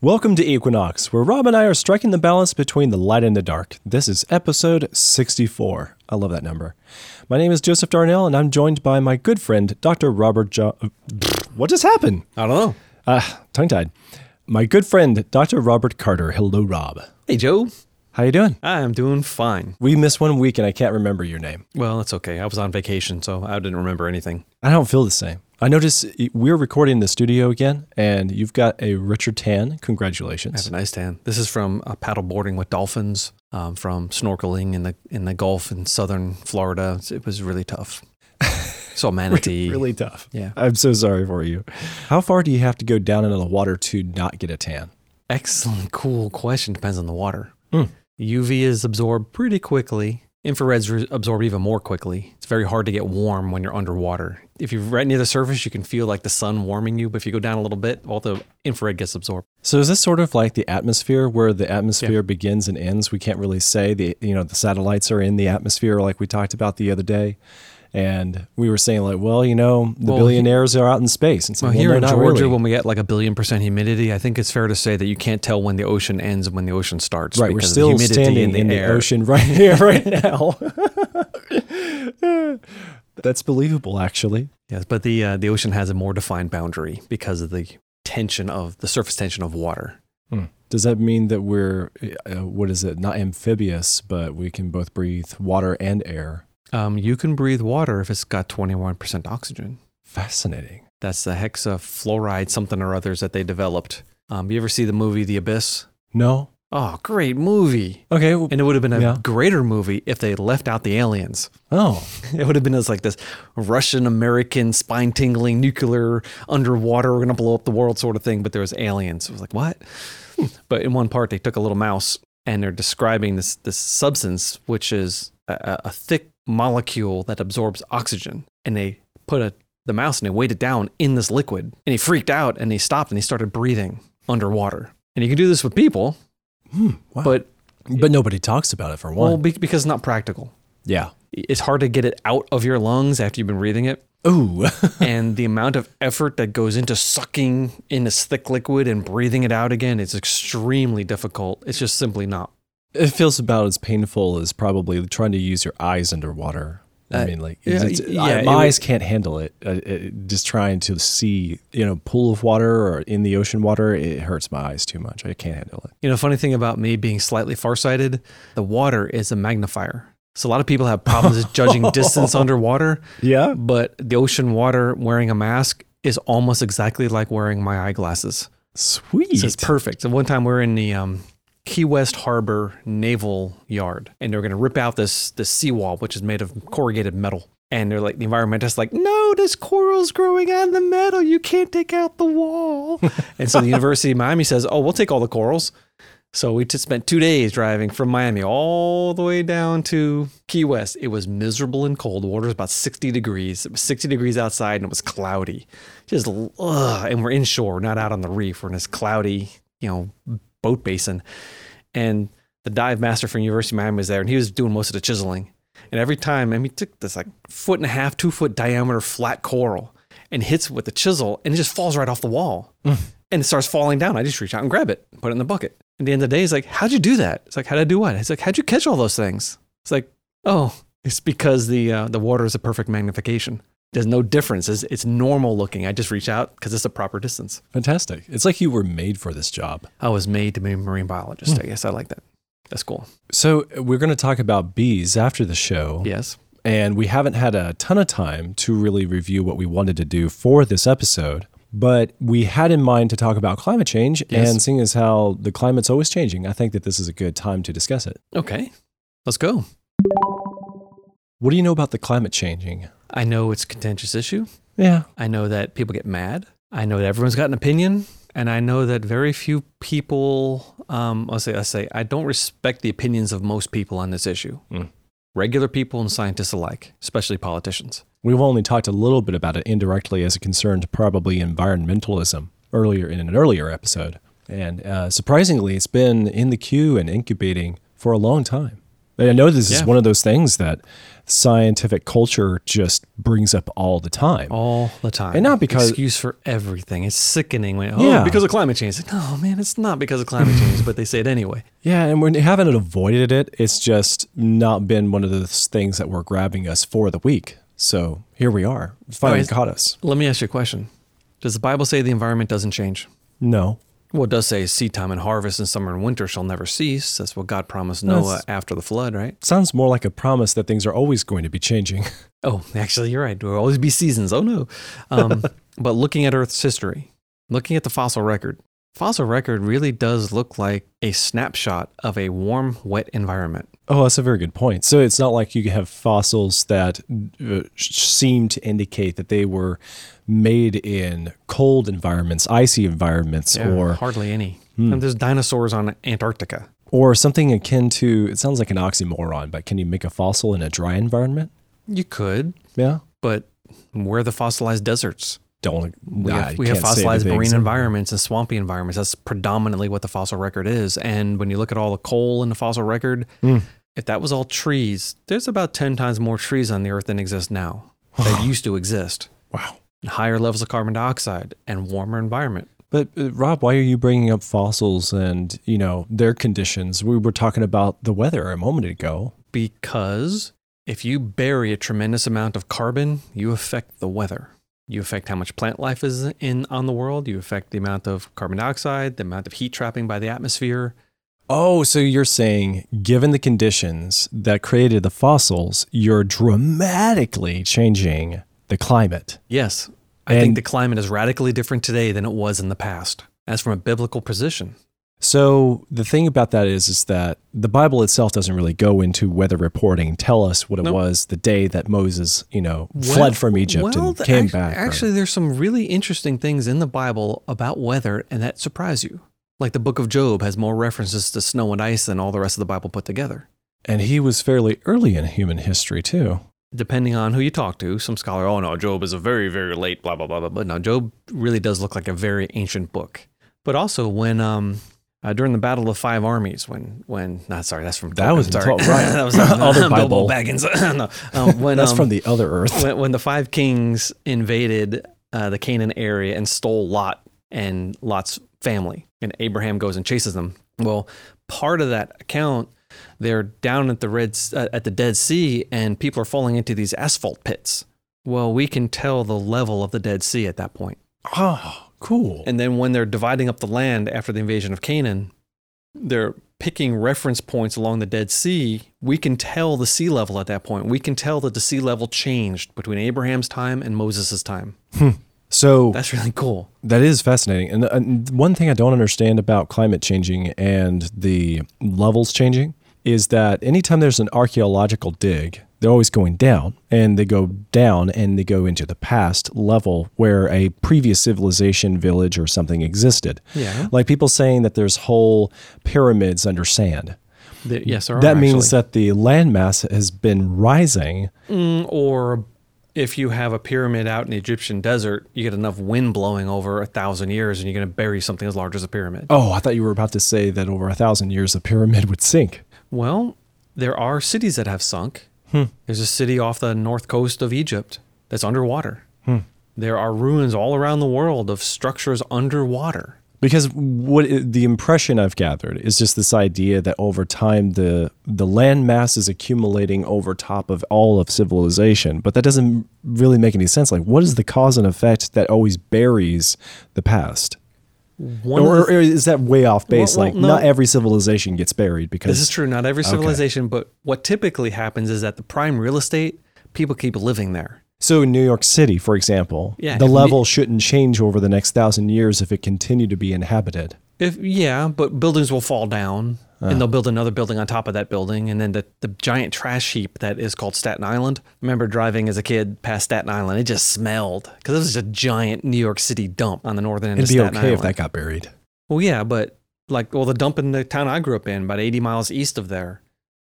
Welcome to Equinox, where Rob and I are striking the balance between the light and the dark. This is episode 64. I love that number. My name is Joseph Darnell, and I'm joined by my good friend, Dr. Robert jo- What just happened? I don't know. Ah, tongue tied. My good friend, Dr. Robert Carter. Hello, Rob. Hey, Joe. How you doing? I'm doing fine. We missed one week, and I can't remember your name. Well, that's okay. I was on vacation, so I didn't remember anything. I don't feel the same. I notice we're recording in the studio again, and you've got a richer tan. Congratulations. I have a nice tan. This is from uh, paddle boarding with dolphins, um, from snorkeling in the in the Gulf in southern Florida. It was really tough. Saw manatee. Really tough. Yeah. I'm so sorry for you. How far do you have to go down into the water to not get a tan? Excellent, cool question. Depends on the water. Hmm. UV is absorbed pretty quickly. Infrared's re- absorbed even more quickly. It's very hard to get warm when you're underwater. If you're right near the surface, you can feel like the sun warming you. But if you go down a little bit, all the infrared gets absorbed. So is this sort of like the atmosphere where the atmosphere begins and ends? We can't really say the you know the satellites are in the atmosphere like we talked about the other day. And we were saying like, well, you know, the Well, billionaires are out in space. And so Well, well, here in Georgia, really. when we get like a billion percent humidity, I think it's fair to say that you can't tell when the ocean ends and when the ocean starts. right, we're because of the still humidity standing in the, ocean right here, right now. That's believable, actually. Yes, but the uh, the ocean has a more defined boundary because of the tension of the surface tension of water. Does that mean that we're uh, what is it? Not amphibious, but we can both breathe water and air. Um, you can breathe water if it's got twenty one percent oxygen. Fascinating. That's the hexafluoride something or others that they developed. Um, you ever see the movie The Abyss? No. Oh, great movie! Okay. well- And it would have been a Yeah. greater movie if they left out the aliens. oh, It would have been this like this Russian American spine tingling nuclear underwater, we're gonna blow up the world sort of thing. But there was aliens. It was like what? But in one part, they took a little mouse and they're describing this this substance, which is a- a thick molecule that absorbs oxygen, and they put a the mouse and they weighed it down in this liquid, and he freaked out and he stopped and he started breathing underwater. And you can do this with people, Hmm, wow. but but nobody talks about it for one. well, because it's not practical. yeah. It's hard to get it out of your lungs after you've been breathing it. Ooh. and the amount of effort that goes into sucking in this thick liquid and breathing it out again is extremely difficult. It's just simply not. It feels about as painful as probably trying to use your eyes underwater. I Uh, mean, like, yeah, it's, yeah, I- my eyes can't handle it. Uh, it. Just trying to see, you know, pool of water or in the ocean water, it hurts my eyes too much. I can't handle it. You know, funny thing about me being slightly farsighted, the water is a magnifier. So a lot of people have problems with judging distance underwater, Yeah. but the ocean water wearing a mask is almost exactly like wearing my eyeglasses. Sweet. So it's perfect. So one time we are in the um, Key West Harbor Naval Yard, and they're going to rip out this this seawall, which is made of corrugated metal. And they're like, the environmentalists like, no, there's corals growing on the metal. You can't take out the wall. and so the University of Miami says, oh, we'll take all the corals. So we just spent two days driving from Miami all the way down to Key West. It was miserable and cold. The water was about 60 degrees. It was 60 degrees outside and it was cloudy. Just, ugh. And we're inshore, we're not out on the reef. We're in this cloudy, you know, boat basin. And the dive master from University of Miami was there and he was doing most of the chiseling. And every time, and he took this like foot and a half, two foot diameter flat coral and hits it with the chisel and it just falls right off the wall and it starts falling down. I just reach out and grab it, put it in the bucket. At the end of the day, he's like, How'd you do that? It's like, How'd I do what? It's like, How'd you catch all those things? It's like, Oh, it's because the uh, the water is a perfect magnification. There's no difference. It's, it's normal looking. I just reach out because it's a proper distance. Fantastic. It's like you were made for this job. I was made to be a marine biologist. Hmm. I guess I like that. That's cool. So we're going to talk about bees after the show. Yes. and we haven't had a ton of time to really review what we wanted to do for this episode. But we had in mind to talk about climate change, Yes. and seeing as how the climate's always changing, I think that this is a good time to discuss it. Okay. Let's go. What do you know about the climate changing? I know it's a contentious issue. Yeah, I know that people get mad. I know that everyone's got an opinion, and I know that very few people. Um, I'll say, I say, I don't respect the opinions of most people on this issue. Mm. Regular people and scientists alike, especially politicians. we've only talked a little bit about it indirectly as it concerned probably environmentalism earlier in an earlier episode, and uh, surprisingly, it's been in the queue and incubating for a long time. I know this is one of those things that scientific culture just brings up all the time. all the time. And not because- excuse for everything. It's sickening when oh Yeah. because of climate change. Like, no man, it's not because of climate change, but they say it anyway. Yeah, and we haven't avoided it. It's just not been one of those things that were grabbing us for the week. So here we are. Finally caught us. Let me ask you a question. Does the Bible say the environment doesn't change? No. Well, it does say seed time and harvest and summer and winter shall never cease. That's what God promised Noah That's- after the flood, right? Sounds more like a promise that things are always going to be changing. Oh, actually, you're right. There will always be seasons. Oh, no. Um, but looking at Earth's history, looking at the fossil record, fossil record really does look like a snapshot of a warm, wet environment. Oh, that's a very good point. So it's not like you have fossils that uh, seem to indicate that they were made in cold environments, icy environments, Yeah, or hardly any. And there's dinosaurs on Antarctica. or something akin to. It sounds like an oxymoron, but can you make a fossil in a dry environment? You could, Yeah. but where are the fossilized deserts? Don't. We have, we have can't say that fossilized marine environments and swampy environments. That's predominantly what the fossil record is. And when you look at all the coal in the fossil record, Mm. if that was all trees, there's about 10 times more trees on the earth than exist now that used to exist. Wow. Higher levels of carbon dioxide and warmer environment. But uh, Rob, why are you bringing up fossils and you know their conditions? We were talking about the weather a moment ago. Because if you bury a tremendous amount of carbon, you affect the weather. You affect how much plant life is in on the world. You affect the amount of carbon dioxide, the amount of heat trapping by the atmosphere. Oh, so you're saying, given the conditions that created the fossils, you're dramatically changing the climate. Yes, I And- think the climate is radically different today than it was in the past. As from a biblical position, So the thing about that is, is that the Bible itself doesn't really go into weather reporting, tell us what it Nope. was the day that Moses, you know, fled from Egypt well, and came act- back. or- Actually, there's some really interesting things in the Bible about weather, and that surprise you. Like the Book of Job has more references to snow and ice than all the rest of the Bible put together. and he was fairly early in human history too. depending on who you talk to, some scholar, oh no, Job is a very, very late, blah, blah, blah, blah. But no, Job really does look like a very ancient book. But also when, um, uh, during the Battle of Five Armies, when, when, not sorry, that's from That was in sorry. Tot- right. that was Other Bilbo Bible. Baggins. no, um, when, That's um, from the other Earth. when, when the five kings invaded uh, the Canaan area and stole Lot and Lot's family, and Abraham goes and chases them. Well, part of that account, they're down at the Red uh, at the Dead Sea, and people are falling into these asphalt pits. Well, we can tell the level of the Dead Sea at that point. Oh, cool. And then when they're dividing up the land after the invasion of Canaan, they're picking reference points along the Dead Sea. We can tell the sea level at that point. We can tell that the sea level changed between Abraham's time and Moses' time. Hmm. so That's really cool. That is fascinating. And, and one thing I don't understand about climate changing and the levels changing is that anytime there's an archaeological dig, they're always going down and they go down and they go into the past level where a previous civilization, village, or something existed. Yeah. Like people saying that there's whole pyramids under sand. The- yes, there are that means actually. that the landmass has been rising. Mm, or if you have a pyramid out in the Egyptian desert, you get enough wind blowing over a thousand years, and you're going to bury something as large as a pyramid. Oh, I thought you were about to say that over a thousand years a pyramid would sink. Well, there are cities that have sunk. Hmm. There's a city off the north coast of Egypt that's underwater. Hmm. There are ruins all around the world of structures underwater. Because what the impression I've gathered is just this idea that over time the the land mass is accumulating over top of all of civilization, but that doesn't really make any sense. Like, what is the cause and effect that always buries the past, One or, or is that way off base? Well, well, like, no. not every civilization gets buried because this is true, not every Okay. civilization, but what typically happens is that the prime real estate, people keep living there. So in New York City, for example, Yeah, the level shouldn't change over the next thousand years if it continued to be inhabited. If yeah, but buildings will fall down, and they'll build another building on top of that building, and then the, the giant trash heap that is called Staten Island. remember driving as a kid past Staten Island; it just smelled because it was a giant New York City dump on the northern end It'd of be Staten okay Island. if that got buried. Well, yeah, but like, well, the dump in the town I grew up in, about 80 miles east of there,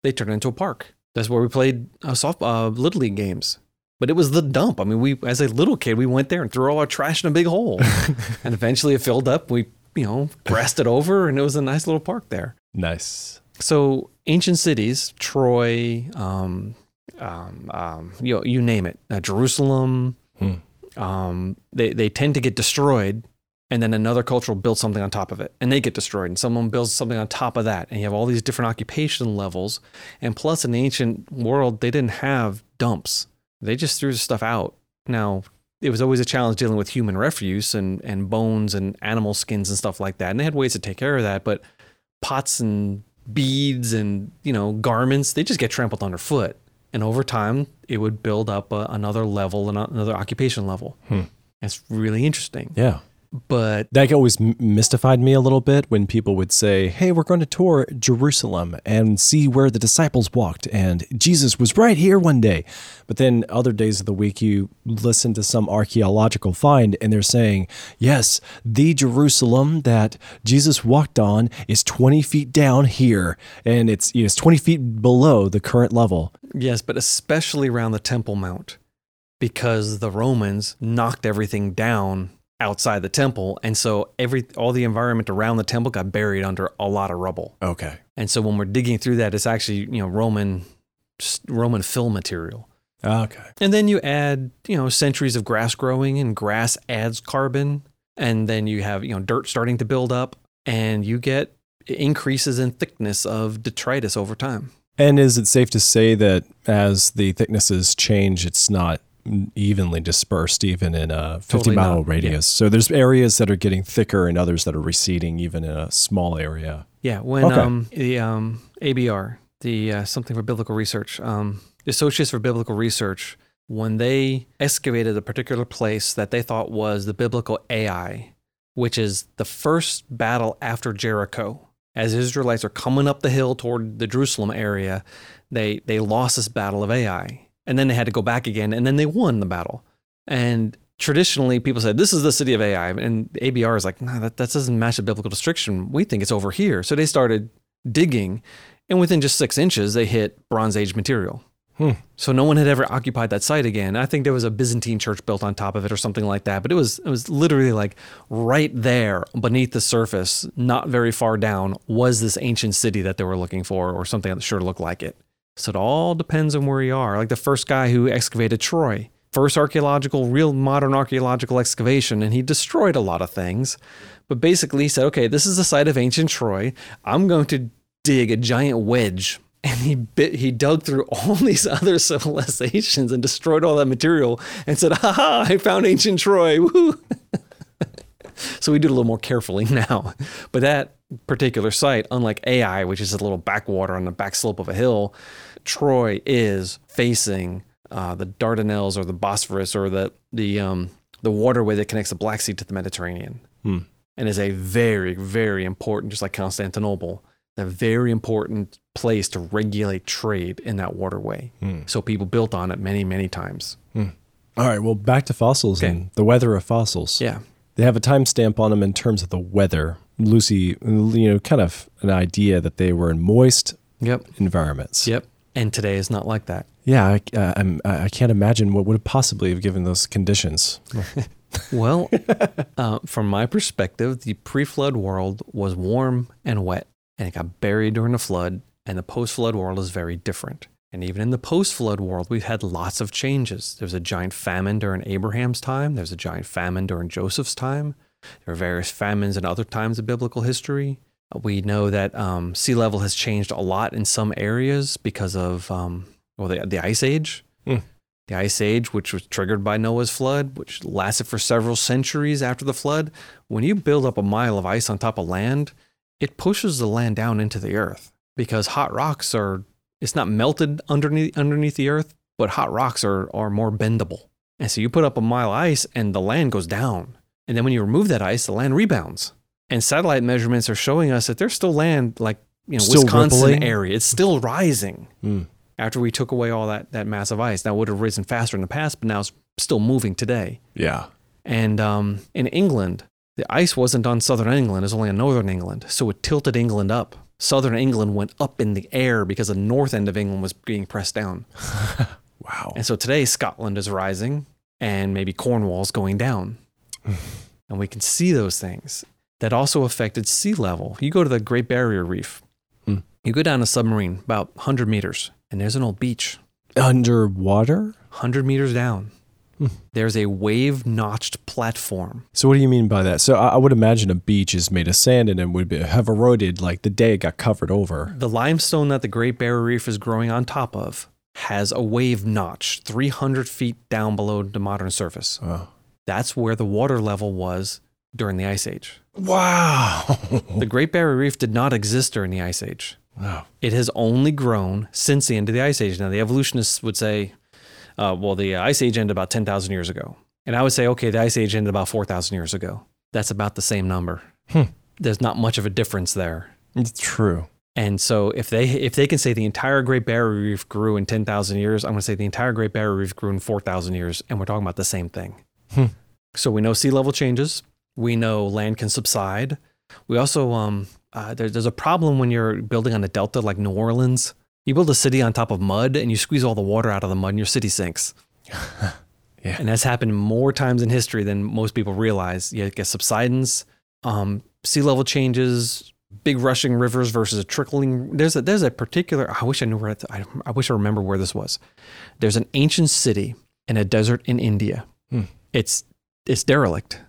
they turned it into a park. That's where we played uh, soft uh, little league games. But it was the dump. I mean, we as a little kid, we went there and threw all our trash in a big hole, and eventually it filled up. We, you know, grassed it over, and it was a nice little park there. Nice. So ancient cities, Troy, um, um, um, you know, you name it, uh, Jerusalem, Hmm. um, they they tend to get destroyed, and then another culture will build something on top of it, and they get destroyed, and someone builds something on top of that, and you have all these different occupation levels, and plus in the ancient world they didn't have dumps; they just threw stuff out. Now it was always a challenge dealing with human refuse and and bones and animal skins and stuff like that, and they had ways to take care of that, but pots and beads and you know garments they just get trampled underfoot and over time it would build up a, another level and another occupation level Hmm. it's really interesting Yeah. But That always mystified me a little bit when people would say, Hey, we're going to tour Jerusalem and see where the disciples walked, and Jesus was right here one day. But then other days of the week, you listen to some archaeological find, and they're saying, Yes, the Jerusalem that Jesus walked on is 20 feet down here, and it's, it's 20 feet below the current level. yes but especially around the temple mount because the romans knocked everything down outside the temple and so every all the environment around the temple got buried under a lot of rubble Okay. and so when we're digging through that it's actually you know roman roman fill material Okay. And then you add, you know, centuries of grass growing and grass adds carbon. And then you have, you know, dirt starting to build up and you get increases in thickness of detritus over time. And is it safe to say that as the thicknesses change, it's not evenly dispersed even in a 50 Totally mile not, yeah. radius? So there's areas that are getting thicker and others that are receding even in a small area. Yeah. When Okay. um, the um, ABR, the uh, something for biblical research, um, the Associates for Biblical Research, when they excavated a particular place that they thought was the biblical Ai, which is the first battle after Jericho, as Israelites are coming up the hill toward the Jerusalem area, they they lost this battle of Ai, and then they had to go back again, and then they won the battle. And traditionally, people said this is the city of Ai, and ABR is like, no, that, that doesn't match the biblical description. We think it's over here. So they started digging, and within just six inches, they hit Bronze Age material. Hmm. So no one had ever occupied that site again. I think there was a Byzantine church built on top of it or something like that, but it was it was literally like right there beneath the surface, not very far down, was this ancient city that they were looking for or something that sure looked like it. So it all depends on where you are. Like the first guy who excavated Troy, first archaeological, real modern archaeological excavation, and he destroyed a lot of things. But basically, he said, okay, this is the site of ancient Troy. I'm going to dig a giant wedge. And he bit, he dug through all these other civilizations and destroyed all that material and said, "Ha ha! I found ancient Troy." Woo! so we do it a little more carefully now. But that particular site, unlike Ai, which is a little backwater on the back slope of a hill, Troy is facing uh, the Dardanelles or the Bosphorus or the the um, the waterway that connects the Black Sea to the Mediterranean, Hmm. and is a very very important, just like Constantinople, a very important place to regulate trade in that waterway. Hmm. So people built on it many many times. All right, well, back to fossils Okay. and the weather of fossils. Yeah. They have a timestamp on them in terms of the weather. Lucy, you know, kind of an idea that they were in moist Yep. environments. Yep. And today is not like that. Yeah, I, uh, I'm, I I can't imagine what would have possibly have given those conditions. Well, uh, from my perspective, the pre-flood world was warm and wet, and it got buried during the flood. And the post-flood world is very different. And even in the post-flood world, we've had lots of changes. There was a giant famine during Abraham's time. There's a giant famine during Joseph's time. There are various famines in other times of biblical history. We know that um, sea level has changed a lot in some areas because of um, well, the, the ice age. Hmm. The ice age, which was triggered by Noah's flood, which lasted for several centuries after the flood. When you build up a mile of ice on top of land, it pushes the land down into the earth because hot rocks are it's not melted underneath underneath the earth, but hot rocks are are more bendable. And so you put up a mile of ice and the land goes down. And then when you remove that ice, the land rebounds. And satellite measurements are showing us that there's still land like you know Still Wisconsin rippling? area. It's still rising Hmm. after we took away all that that massive ice. Now it would have risen faster in the past, but now it's still moving today. Yeah. And um, in England, the ice wasn't on southern England, it's only on northern England. So it tilted England up. Southern England went up in the air because the north end of England was being pressed down. Wow. And so today, Scotland is rising and maybe Cornwall's going down. and we can see those things. That also affected sea level. You go to the Great Barrier Reef, Hmm. You go down a submarine about 100 meters, and there's an old beach. Underwater? 100 meters down, there's a wave notched platform. So what do you mean by that? So I, I would imagine a beach is made of sand and it would be, have eroded like the day it got covered over. The limestone that the Great Barrier Reef is growing on top of has a wave notch 300 feet down below the modern surface. Oh. That's where the water level was during the Ice Age. Wow. The Great Barrier Reef did not exist during the Ice Age. wow. It has only grown since the end of the Ice Age. Now, the evolutionists would say, uh, well, the Ice Age ended about 10,000 years ago. And I would say, okay, the Ice Age ended about 4,000 years ago. That's about the same number. Hmm. There's not much of a difference there. It's true. And so if they if they can say the entire Great Barrier Reef grew in 10,000 years, I'm going to say the entire Great Barrier Reef grew in 4,000 years and we're talking about the same thing. Hmm. So we know sea level changes, we know land can subside. We also um uh, there, there's a problem when you're building on a delta like New Orleans. You build a city on top of mud and you squeeze all the water out of the mud and your city sinks. Yeah. And that's happened more times in history than most people realize. You get subsidence, um, sea level changes, big rushing rivers versus a trickling. There's a there's a particular. I wish I knew where. It, I, I wish I remember where this was. There's an ancient city in a desert in India. Hmm. It's it's derelict.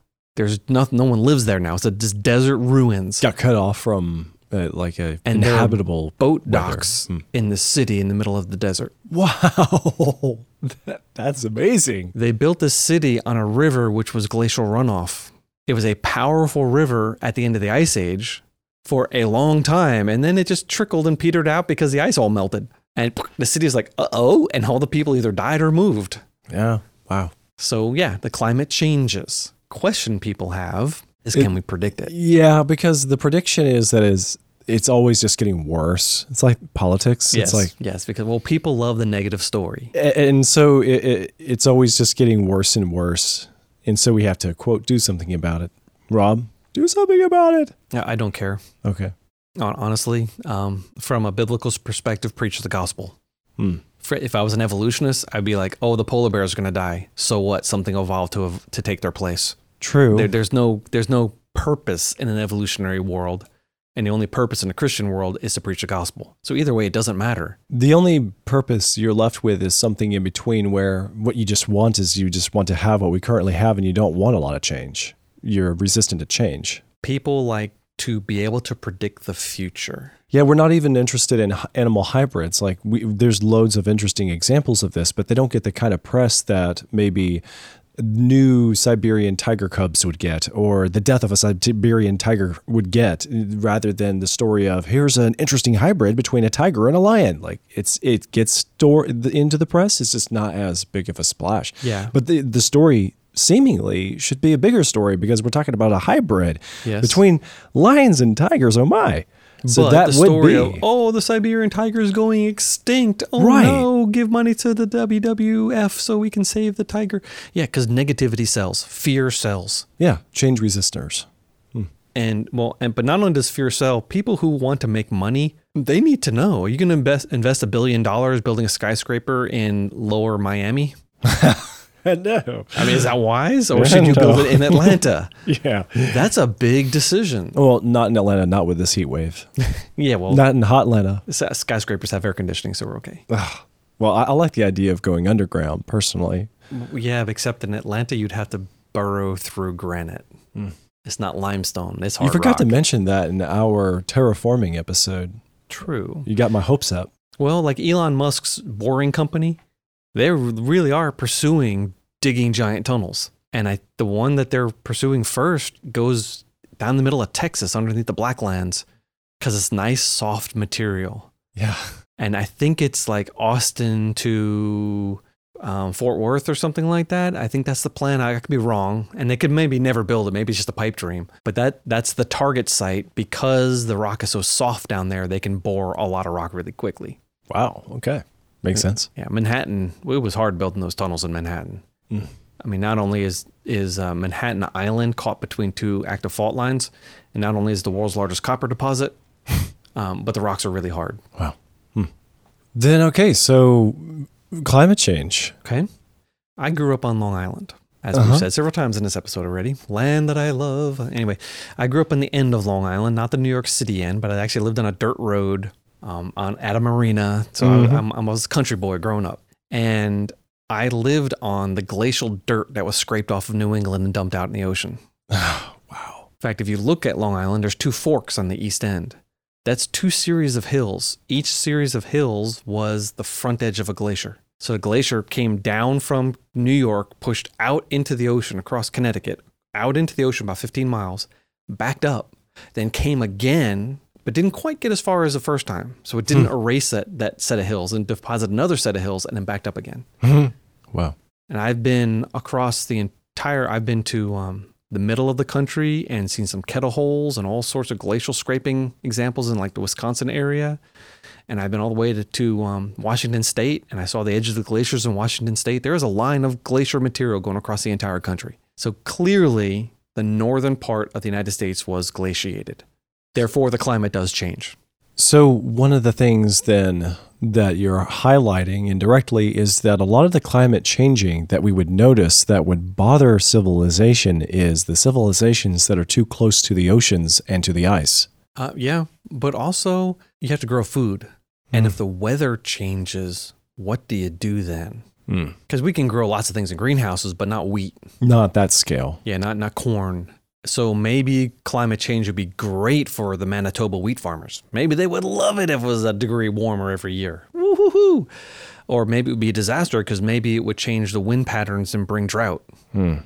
There's nothing. No one lives there now. It's a, just desert ruins. Got cut off from uh, like a And inhabitable Boat weather. docks Hmm. in the city in the middle of the desert. Wow. That- that's amazing. They built this city on a river which was glacial runoff. It was a powerful river at the end of the ice age for a long time, and then it just trickled and petered out because the ice all melted. And the city is like, uh oh, and all the people either died or moved. Yeah. Wow. So yeah, the climate changes. Question people have is It- can we predict it? Yeah, because the prediction is that is it's always just getting worse. It's like politics. Yes, It's like yes, because well, people love the negative story. And so it, it, it's always just getting worse and worse and so we have to quote do something about it rob do something about it Yeah, I don't care. okay Honestly, um, from a biblical perspective, preach the gospel. Hmm. For- If I was an evolutionist, I'd be like, "Oh, the polar bears are going to die. So what? Something evolved to ev- to take their place." true There, there's no there's no purpose in an evolutionary world, and the only purpose in a Christian world is to preach the gospel. So either way, it doesn't matter. the only purpose you're left with is something in between where what you just want is you just want to have what we currently have and you don't want a lot of change you're resistant to change People like to be able to predict the future. yeah we're not even interested in animal hybrids like we, there's loads of interesting examples of this but they don't get the kind of press that maybe new Siberian tiger cubs would get, or the death of a Siberian tiger would get, rather than the story of here's an interesting hybrid between a tiger and a lion. Like it's it gets stored into the press. It's just not as big of a splash. Yeah. But the the story seemingly should be a bigger story because we're talking about a hybrid Yes. between lions and tigers. Oh my! So but that would be of oh the Siberian tiger is going extinct. Oh Right. no, give money to the WWF so we can save the tiger. Yeah, because negativity sells, fear sells, yeah change resistors. Hmm. and well, and but not only does fear sell, people who want to make money they need to know: Are you going to invest invest a billion dollars building a skyscraper in Lower Miami? no. I mean, is that wise, or should you build it in Atlanta? Yeah. That's a big decision. Well, not in Atlanta, not with this heat wave. Yeah, well, Not in hot Atlanta. skyscrapers have air conditioning, so we're okay. Well, I, I like the idea of going underground personally. Yeah, except in Atlanta, you'd have to burrow through granite. Hmm. It's not limestone. It's hard you forgot to mention that in our terraforming episode. True. You got my hopes up. Well, like Elon Musk's boring company, they really are pursuing digging giant tunnels. And I, the one that they're pursuing first goes down the middle of Texas underneath the Blacklands because it's nice, soft material. Yeah. and I think it's like Austin to um, Fort Worth or something like that. I think that's the plan. I could be wrong, and they could maybe never build it. Maybe it's just a pipe dream. But that that's the target site because the rock is so soft down there. They can bore a lot of rock really quickly. Wow. Okay. Makes sense. Yeah, Manhattan. It was hard building those tunnels in Manhattan. Mm. I mean, not only is is uh, Manhattan Island caught between two active fault lines, and not only is the world's largest copper deposit, um, but the rocks are really hard. Wow. Hmm. Then, okay. So, climate change. Okay. I grew up on Long Island, as Uh-huh. we've said several times in this episode already. Land that I love. Anyway, I grew up on the end of Long Island, not the New York City end, but I actually lived on a dirt road um, on at a marina. So Mhm. I, I'm, I was a country boy growing up, and I lived on the glacial dirt that was scraped off of New England and dumped out in the ocean. wow. In fact, if you look at Long Island, there's two forks on the east end. That's two series of hills. Each series of hills was the front edge of a glacier. So the glacier came down from New York, pushed out into the ocean across Connecticut, out into the ocean about 15 miles, backed up, then came again, but didn't quite get as far as the first time. So it didn't erase that, that set of hills and deposit another set of hills and then backed up again. wow. And I've been across the entire, I've been to um, the middle of the country and seen some kettle holes and all sorts of glacial scraping examples in like the Wisconsin area. And I've been all the way to, to um, Washington State and I saw the edge of the glaciers in Washington State. There is a line of glacier material going across the entire country. So clearly, the northern part of the United States was glaciated. Therefore, the climate does change. So, one of the things then that you're highlighting indirectly is that a lot of the climate changing that we would notice that would bother civilization is the civilizations that are too close to the oceans and to the ice. Uh, yeah, but also you have to grow food. And Mm. if the weather changes, what do you do then? Mm. Because we can grow lots of things in greenhouses, but not wheat. Not that scale. Yeah, not not corn. So maybe climate change would be great for the Manitoba wheat farmers. Maybe they would love it if it was a degree warmer every year. Woo-hoo-hoo. Or maybe it would be a disaster because maybe it would change the wind patterns and bring drought. Hmm.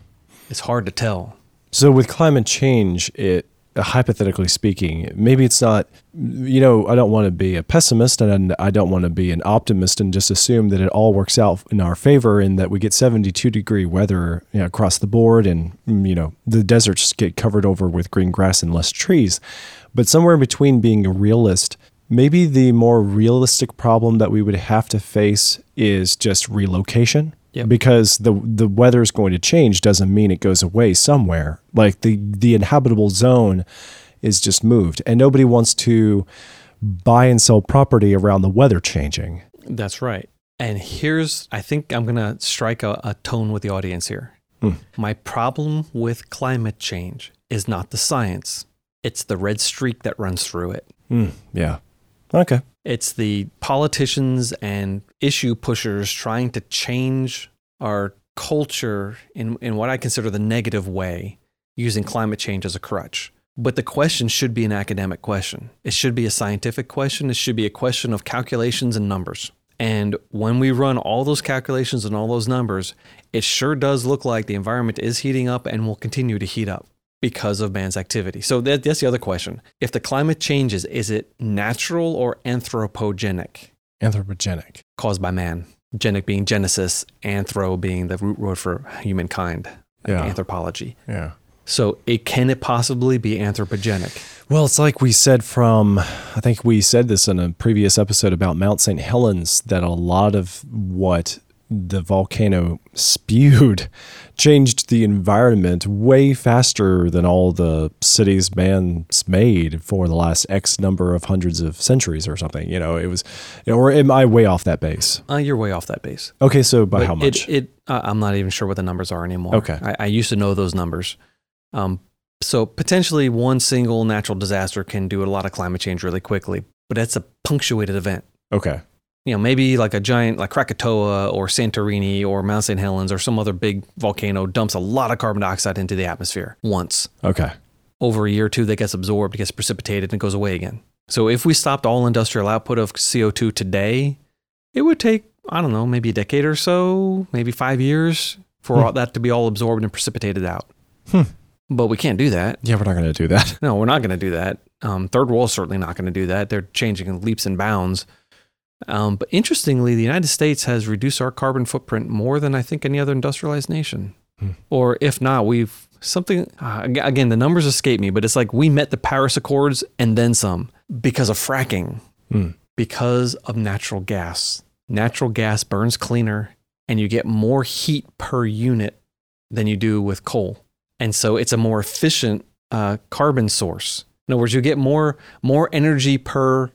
It's hard to tell. So, with climate change, it hypothetically speaking, maybe it's not, you know, I don't want to be a pessimist and I don't want to be an optimist and just assume that it all works out in our favor and that we get 72 degree weather you know, across the board and, mm, you know, the deserts get covered over with green grass and less trees. But somewhere in between being a realist, maybe the more realistic problem that we would have to face is just relocation Yep. because the the weather is going to change doesn't mean it goes away somewhere. Like the the inhabitable zone is just moved, and nobody wants to buy and sell property around the weather changing. That's right. And here's, I think I'm going to strike a, a tone with the audience here. Hmm. My problem with climate change is not the science, it's the red streak that runs through it. Mm, yeah. Okay. It's the politicians and issue pushers trying to change our culture in, in what I consider the negative way, using climate change as a crutch. But the question should be an academic question. It should be a scientific question. It should be a question of calculations and numbers. And when we run all those calculations and all those numbers, it sure does look like the environment is heating up and will continue to heat up because of man's activity. So that, that's the other question. If the climate changes, is it natural or anthropogenic Anthropogenic. caused by man? Genic being Genesis, anthro being the root word for humankind, like Yeah. anthropology. Yeah. So it can it possibly be anthropogenic? Well, it's like we said from, I think we said this in a previous episode about Mount St. Helens, that a lot of what the volcano spewed changed the environment way faster than all the cities man's made for the last X number of hundreds of centuries or something. You know, it was, or am I way off that base? Uh, you're way off that base. Okay, so by But how much? It, it uh, I'm not even sure what the numbers are anymore. Okay. I, I used to know those numbers. Um, so potentially one single natural disaster can do a lot of climate change really quickly, but that's a punctuated event. okay. You know, maybe like a giant like Krakatoa or Santorini or Mount St. Helens or some other big volcano dumps a lot of carbon dioxide into the atmosphere once. Okay. Over a year or two, that gets absorbed, gets precipitated, and goes away again. So if we stopped all industrial output of CO2 today, it would take, I don't know, maybe a decade or so, maybe five years for Hmm. all that to be all absorbed and precipitated out. Hmm. But we can't do that. Yeah, we're not going to do that. No, we're not going to do that. Um, Third world certainly not going to do that. They're changing in leaps and bounds. Um, but interestingly, the United States has reduced our carbon footprint more than I think any other industrialized nation. Hmm. Or if not, we've something, uh, again, the numbers escape me, but it's like we met the Paris Accords and then some because of fracking, Hmm. because of natural gas. Natural gas burns cleaner and you get more heat per unit than you do with coal. And so it's a more efficient uh, carbon source. In other words, you get more more energy per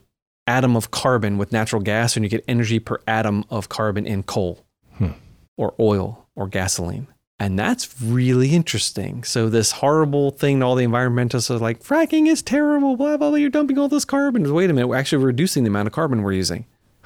atom of carbon with natural gas, and you get energy per atom of carbon in coal, Hmm. or oil, or gasoline. And that's really interesting. So this horrible thing, all the environmentalists are like, fracking is terrible, blah, blah, blah, you're dumping all this carbon. Wait a minute, we're actually reducing the amount of carbon we're using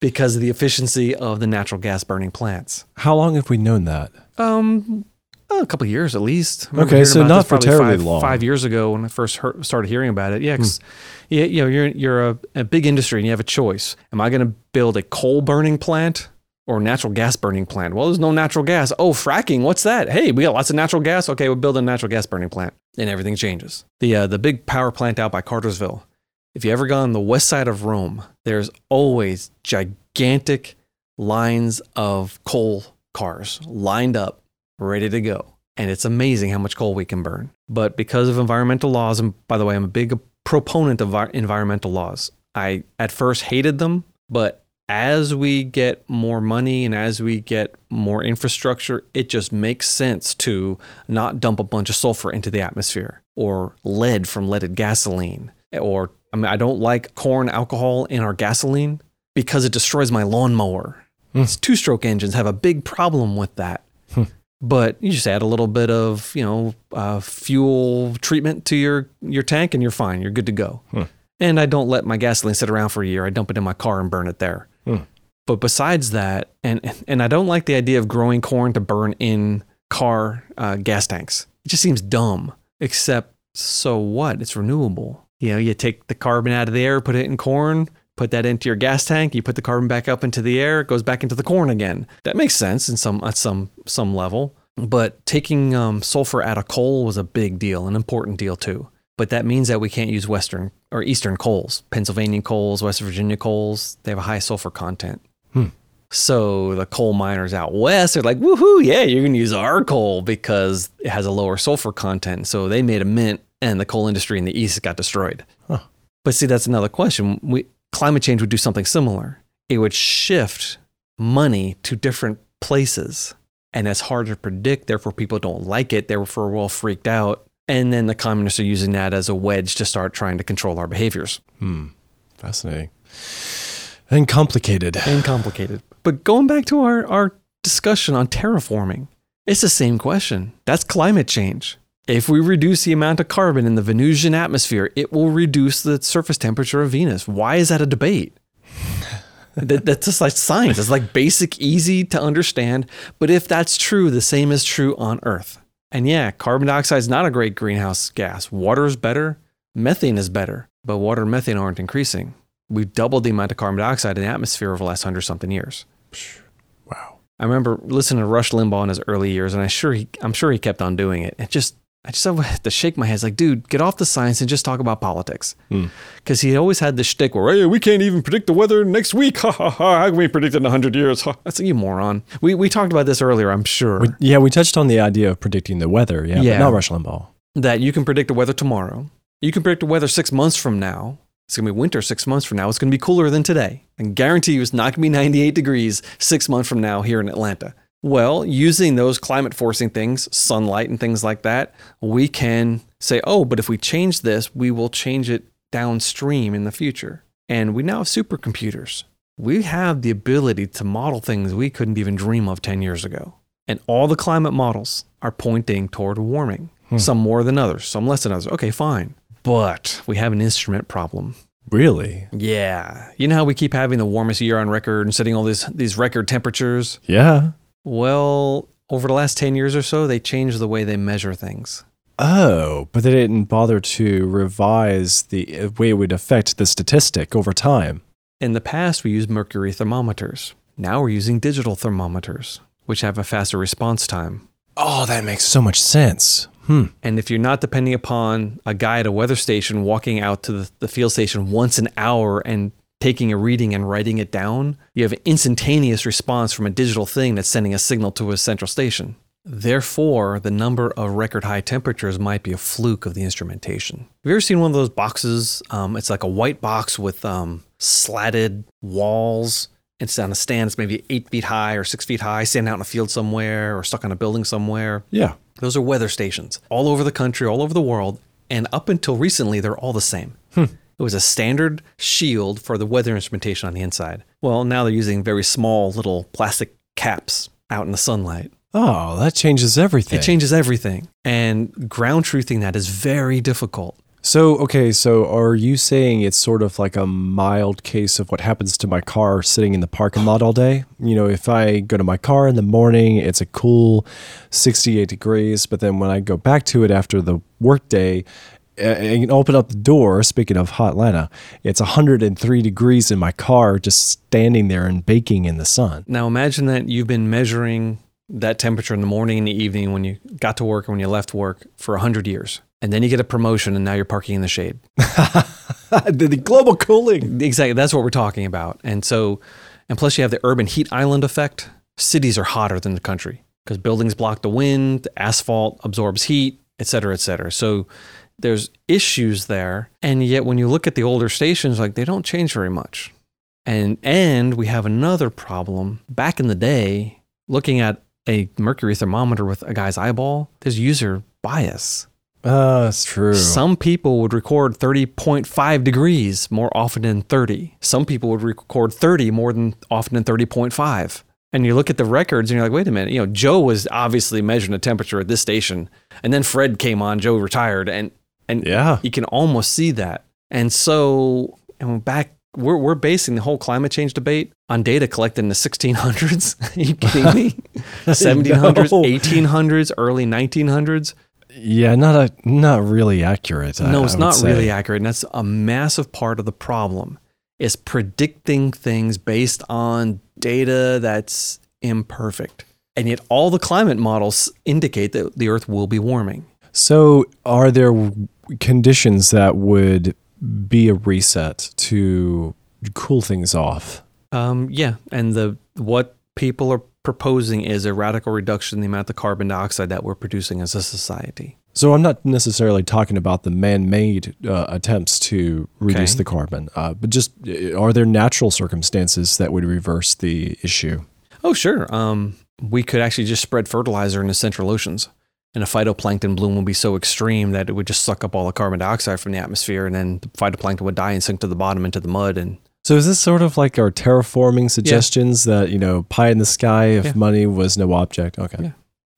because of the efficiency of the natural gas burning plants. How long have we known that? Um, a couple of years at least. Okay, so not for terribly five, long. Five years ago, when I first heard, started hearing about it, yeah, 'cause, yeah, you know, you're you're a, a big industry and you have a choice. Am I going to build a coal burning plant or natural gas burning plant? Well, there's no natural gas. Oh, fracking, what's that? Hey, we got lots of natural gas. Okay, we'll build a natural gas burning plant, and everything changes. The uh, the big power plant out by Cartersville. If you ever gone on the west side of Rome, there's always gigantic lines of coal cars lined up, ready to go. And it's amazing how much coal we can burn. But because of environmental laws, and by the way, I'm a big proponent of vi- environmental laws. I at first hated them, but as we get more money and as we get more infrastructure, it just makes sense to not dump a bunch of sulfur into the atmosphere or lead from leaded gasoline. Or, I mean, I don't like corn alcohol in our gasoline because it destroys my lawnmower. Hmm. It's two stroke engines have a big problem with that. But you just add a little bit of, you know, uh, fuel treatment to your, your tank and you're fine. You're good to go. And I don't let my gasoline sit around for a year. I dump it in my car and burn it there. But besides that, and and I don't like the idea of growing corn to burn in car uh, gas tanks. It just seems dumb. Except, so what? It's renewable. You know, you take the carbon out of the air, put it in corn, put that into your gas tank. You put the carbon back up into the air, it goes back into the corn again. That makes sense in some at some some level. But taking um, sulfur out of coal was a big deal, an important deal too. But that means that we can't use Western or Eastern coals. Pennsylvania coals, West Virginia coals, they have a high sulfur content. So the coal miners out west are like, woohoo, yeah, you're going to use our coal because it has a lower sulfur content. So they made a mint and the coal industry in the east got destroyed. But see, that's another question. We, climate change would do something similar. It would shift money to different places. And it's hard to predict. Therefore, people don't like it. Therefore, we're all freaked out. And then the communists are using that as a wedge to start trying to control our behaviors. Hmm. Fascinating. And complicated. and complicated. But going back to our, our discussion on terraforming, it's the same question. That's climate change. If we reduce the amount of carbon in the Venusian atmosphere, it will reduce the surface temperature of Venus. Why is that a debate? that, that's just like science. It's like basic, easy to understand. But if that's true, the same is true on Earth. And yeah, carbon dioxide is not a great greenhouse gas. Water is better, methane is better, but water and methane aren't increasing. We've doubled the amount of carbon dioxide in the atmosphere over the last hundred something years. Wow. I remember listening to Rush Limbaugh in his early years, and I sure he, I'm sure he kept on doing it. It just, I just have to shake my head. It's like, dude, get off the science and just talk about politics. Hmm. Because he always had this shtick where, hey, we can't even predict the weather next week. Ha ha ha! How can we predict it in hundred years? Ha. That's like, you moron. We we talked about this earlier, I'm sure. We, yeah, we touched on the idea of predicting the weather. Yeah, Yeah. but not Rush Limbaugh. that you can predict the weather tomorrow. You can predict the weather six months from now. It's going to be winter six months from now. It's going to be cooler than today. I guarantee you it's not going to be 98 degrees six months from now here in Atlanta. Well, using those climate forcing things, sunlight and things like that, we can say, oh, but if we change this, we will change it downstream in the future. And we now have supercomputers. We have the ability to model things we couldn't even dream of 10 years ago. And all the climate models are pointing toward warming, hmm. some more than others, some less than others. Okay, fine. But we have an instrument problem. Really? Yeah. You know how we keep having the warmest year on record and setting all these, these record temperatures? Yeah. Well, over the last 10 years or so, they changed the way they measure things. Oh, but they didn't bother to revise the uh, way it would affect the statistic over time. In the past, we used mercury thermometers. Now we're using digital thermometers, which have a faster response time. Oh, that makes so much sense. Hmm. And if you're not depending upon a guy at a weather station walking out to the, the field station once an hour and taking a reading and writing it down, you have an instantaneous response from a digital thing that's sending a signal to a central station. Therefore, the number of record high temperatures might be a fluke of the instrumentation. Have you ever seen one of those boxes? Um, it's like a white box with um, slatted walls. It's on a stand. It's maybe eight feet high or six feet high, standing out in a field somewhere or stuck on a building somewhere. Yeah. Those are weather stations all over the country, all over the world. And up until recently, they're all the same. It was a standard shield for the weather instrumentation on the inside. Well, now they're using very small little plastic caps out in the sunlight. Oh, that changes everything. It changes everything. And ground truthing that is very difficult. So, okay, so are you saying it's sort of like a mild case of what happens to my car sitting in the parking lot all day? You know, if I go to my car in the morning, it's a cool 68 degrees, but then when I go back to it after the workday, and open up the door, speaking of hot Atlanta, it's 103 degrees in my car just standing there and baking in the sun. Now imagine that you've been measuring that temperature in the morning and the evening when you got to work and when you left work for 100 years. And then you get a promotion and now you're parking in the shade. the, the global cooling. Exactly. That's what we're talking about. And so, and plus you have the urban heat island effect. Cities are hotter than the country because buildings block the wind, the asphalt absorbs heat, et cetera, et cetera. So there's issues there. And yet when you look at the older stations, like they don't change very much. And and we have another problem. Back in the day, looking at a mercury thermometer with a guy's eyeball, there's user bias. Uh, that's true. Some people would record 30.5 degrees more often than 30. Some people would record 30 more than often than 30.5. And you look at the records and you're like, wait a minute, you know, Joe was obviously measuring the temperature at this station. And then Fred came on, Joe retired, and and Yeah. you can almost see that. And so and back we're we're basing the whole climate change debate on data collected in the 1600s. Are you kidding me? 1700s, No. 1800s, early 1900s. Yeah, not a not really accurate. No, I it's would not say. really accurate. And that's a massive part of the problem is predicting things based on data that's imperfect. And yet all the climate models indicate that the earth will be warming. So, are there conditions that would be a reset to cool things off? Um, yeah, and the what people are proposing is a radical reduction in the amount of carbon dioxide that we're producing as a society. So, I'm not necessarily talking about the man-made uh, attempts to reduce Okay. the carbon, uh, but just uh, are there natural circumstances that would reverse the issue? Oh, sure. Um, we could actually just spread fertilizer in the central oceans, and a phytoplankton bloom would be so extreme that it would just suck up all the carbon dioxide from the atmosphere, and then the phytoplankton would die and sink to the bottom into the mud. And So, is this sort of like our terraforming suggestions that you know, pie in the sky if Yeah. money was no object? Okay. Yeah.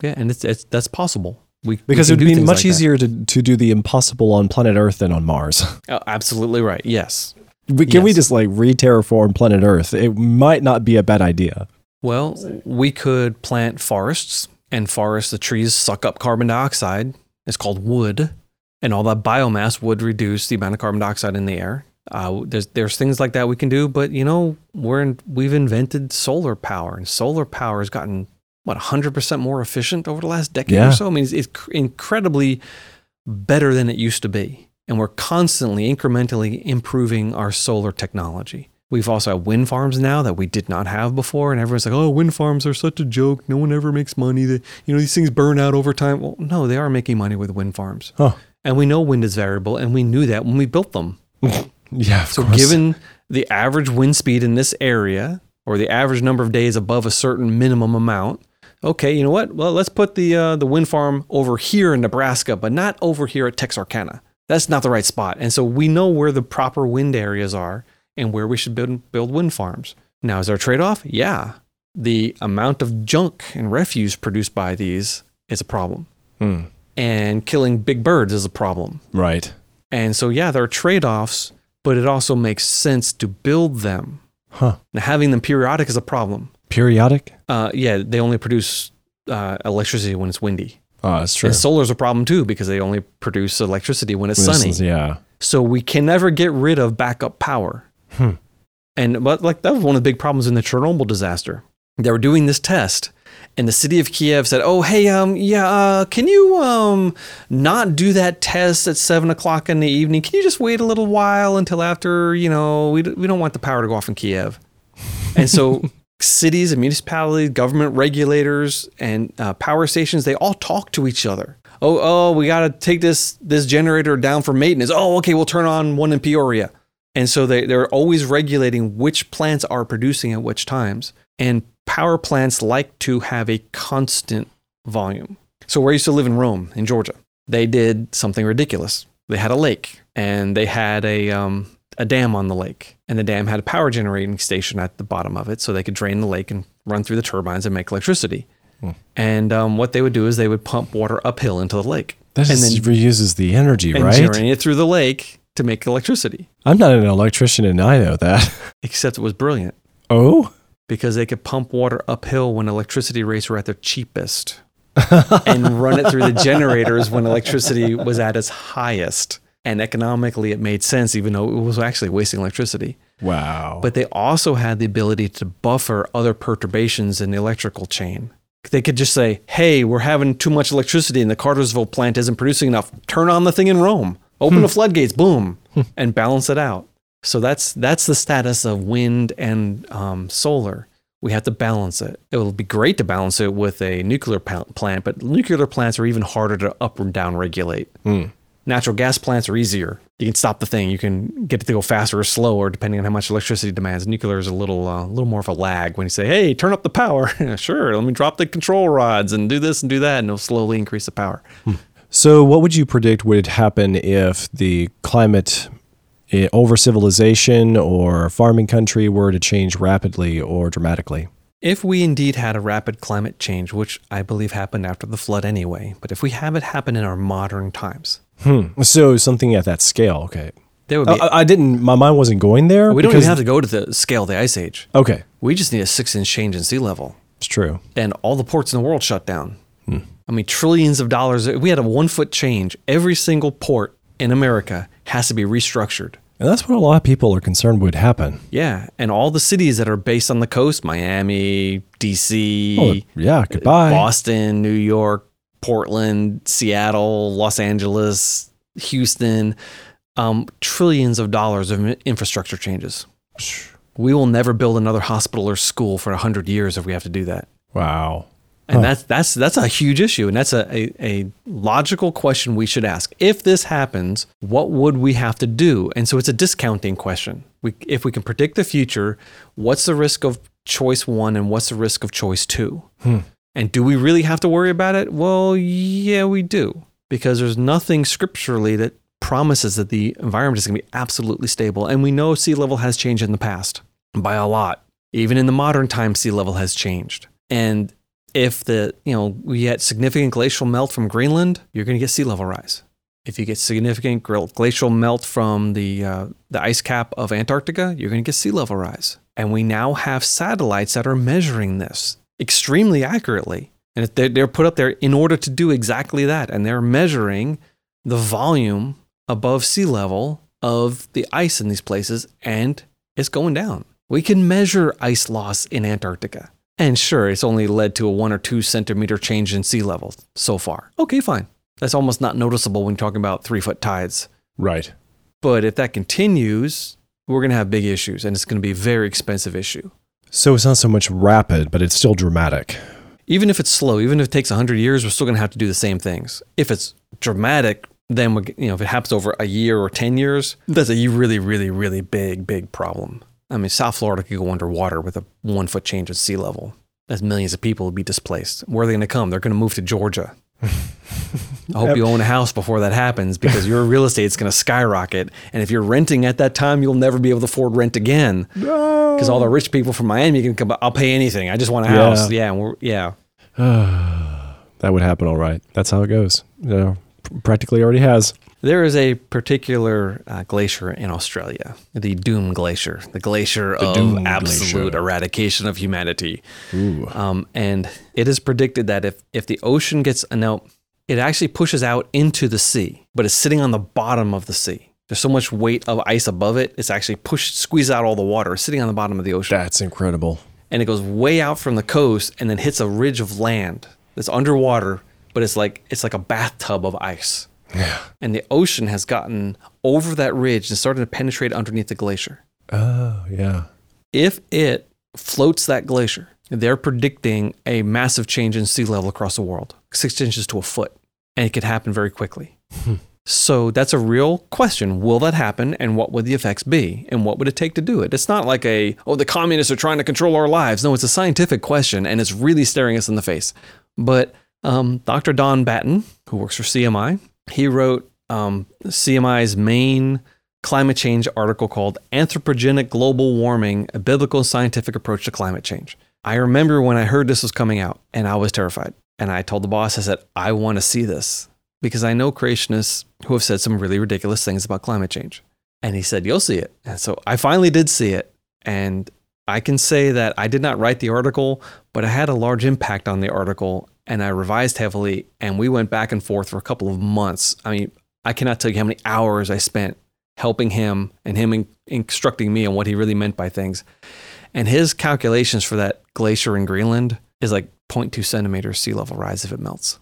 yeah, and it's, it's that's possible. We we Because can it would be much like that. easier to, to do the impossible on planet Earth than on Mars. Oh, absolutely right. Yes. We, can we just like re-terraform planet Earth? It might not be a bad idea. Well, we could plant forests, and forests, the trees suck up carbon dioxide. It's called wood, and all that biomass would reduce the amount of carbon dioxide in the air. Uh, there's there's things like that we can do, but you know we're in, we've invented solar power, and solar power has gotten what 100% more efficient over the last decade Yeah. or so. I mean, it's, it's cr- incredibly better than it used to be, and we're constantly incrementally improving our solar technology. We've also had wind farms now that we did not have before, and everyone's like, "Oh, wind farms are such a joke. No one ever makes money. That you know these things burn out over time." Well, no, they are making money with wind farms, Huh. and we know wind is variable, and we knew that when we built them. Yeah, of So, course. given the average wind speed in this area, or the average number of days above a certain minimum amount, okay, you know what? Well, let's put the uh, the wind farm over here in Nebraska, but not over here at Texarkana. That's not the right spot. And so we know where the proper wind areas are and where we should build build wind farms. Now, is there a trade off? Yeah, the amount of junk and refuse produced by these is a problem, Hmm. and killing big birds is a problem. right. And so, yeah, there are trade offs, but it also makes sense to build them. Huh. Now, having them periodic is a problem. Periodic? Uh, yeah, they only produce uh, electricity when it's windy. Oh, that's true. And solar's a problem too because they only produce electricity when it's When sunny. it's- Yeah. So we can never get rid of backup power. Hmm. And but like that was one of the big problems in the Chernobyl disaster. They were doing this test, and the city of Kiev said, "Oh, hey, um, yeah, uh, can you um not do that test at seven o'clock in the evening? Can you just wait a little while until after? You know, we we don't want the power to go off in Kiev." And so cities and municipalities, government regulators, and uh, power stations, they all talk to each other. Oh, oh, we got to take this this generator down for maintenance. Oh, okay, we'll turn on one in Peoria. And so they, they're always regulating which plants are producing at which times. And power plants like to have a constant volume. So where I used to live in Rome, in Georgia, they did something ridiculous. They had a lake and they had a um, a dam on the lake, and the dam had a power generating station at the bottom of it, so they could drain the lake and run through the turbines and make electricity. And um, what they would do is they would pump water uphill into the lake That and just then reuses the energy, and right? it through the lake to make electricity. I'm not an electrician and I know that. Except it was brilliant Oh? because they could pump water uphill when electricity rates were at their cheapest and run it through the generators when electricity was at its highest. And economically, it made sense, even though it was actually wasting electricity. Wow. But they also had the ability to buffer other perturbations in the electrical chain. They could just say, hey, we're having too much electricity and the Cartersville plant isn't producing enough. Turn on the thing in Rome. Open the floodgates, boom, and balance it out. So that's that's the status of wind and um, solar. We have to balance it. It will be great to balance it with a nuclear plant, but nuclear plants are even harder to up and down regulate. Hmm. Natural gas plants are easier. You can stop the thing. You can get it to go faster or slower depending on how much electricity demands. Nuclear is a little, uh, little more of a lag. When you say, "Hey, turn up the power," sure, let me drop the control rods and do this and do that, and it'll slowly increase the power. So, what would you predict would happen if the climate eh, over civilization or farming country were to change rapidly or dramatically? If we indeed had a rapid climate change, which I believe happened after the flood anyway, but if we have it happen in our modern times, Hmm. So, something at that scale. Okay. there would I, be. I- I didn't, my mind wasn't going there. we don't even have to go to the scale of the ice age. Okay. We just need a six-inch change in sea level. It's true. and all the ports in the world shut down. I mean, trillions of dollars. If we had a one foot change, every single port in America has to be restructured. And that's what a lot of people are concerned would happen. Yeah. And all the cities that are based on the coast Miami, DC, Oh, yeah. Goodbye. Boston, New York, Portland, Seattle, Los Angeles, Houston um, trillions of dollars of infrastructure changes. We will never build another hospital or school for 100 years if we have to do that. Wow. And Huh. that's that's that's a huge issue, and that's a, a, a logical question we should ask. If this happens, what would we have to do? And so it's a discounting question. We, if we can predict the future, what's the risk of choice one and what's the risk of choice two? Hmm. And do we really have to worry about it? Well, yeah, we do, because there's nothing scripturally that promises that the environment is going to be absolutely stable. And we know sea level has changed in the past by a lot. Even in the modern time, sea level has changed. And if the you know we get significant glacial melt from Greenland, you're going to get sea level rise. If you get significant glacial melt from the uh, the ice cap of Antarctica, you're going to get sea level rise. And we now have satellites that are measuring this extremely accurately, and they're, they're put up there in order to do exactly that, and they're measuring the volume above sea level of the ice in these places, and it's going down. We can measure ice loss in Antarctica. And sure, it's only led to a one or two centimeter change in sea level so far. Okay, fine. That's almost not noticeable when talking about three foot tides. Right. But if that continues, we're going to have big issues and it's going to be a very expensive issue. So it's not so much rapid, but it's still dramatic. Even if it's slow, even if it takes 100 years, we're still going to have to do the same things. If it's dramatic, then we, you know, if it happens over a year or 10 years, that's a really, really, really big, big problem. I mean, South Florida could go underwater with a one foot change in sea level. That's millions of people would be displaced. Where are they going to come? They're going to move to Georgia. I hope you own a house before that happens because your real estate is going to skyrocket. And if you're renting at that time, you'll never be able to afford rent again because all the rich people from Miami can come. I'll pay anything. I just want a Yeah. house. Yeah, we're, yeah. That would happen all right. That's how it goes. You know, practically already has. There is a particular uh, glacier in Australia, the Doom Glacier, the glacier of Doom absolute Glacier. eradication of humanity. Ooh. Um, and it is predicted that if, if the ocean gets, uh, now, it actually pushes out into the sea, but it's sitting on the bottom of the sea. There's so much weight of ice above it, it's actually pushed, squeezed out all the water, sitting on the bottom of the ocean. That's incredible. and it goes way out from the coast and then hits a ridge of land that's underwater, but it's like it's like a bathtub of ice. Yeah. And the ocean has gotten over that ridge and started to penetrate underneath the glacier. Oh, yeah. If it floats that glacier, they're predicting a massive change in sea level across the world, six inches to a foot, and it could happen very quickly. So that's a real question. Will that happen? And what would the effects be? And what would it take to do it? It's not like a, oh, the communists are trying to control our lives. No, it's a scientific question and it's really staring us in the face. But um, Dr. Don Batten, who works for CMI, he wrote um, CMI's main climate change article called Anthropogenic Global Warming A Biblical Scientific Approach to Climate Change. I remember when I heard this was coming out and I was terrified. And I told the boss, I said, I want to see this because I know creationists who have said some really ridiculous things about climate change. And he said, You'll see it. And so I finally did see it. And I can say that I did not write the article, but I had a large impact on the article and I revised heavily. And we went back and forth for a couple of months. I mean, I cannot tell you how many hours I spent helping him and him in- instructing me on what he really meant by things. And his calculations for that glacier in Greenland is like 0.2 centimeters sea level rise if it melts.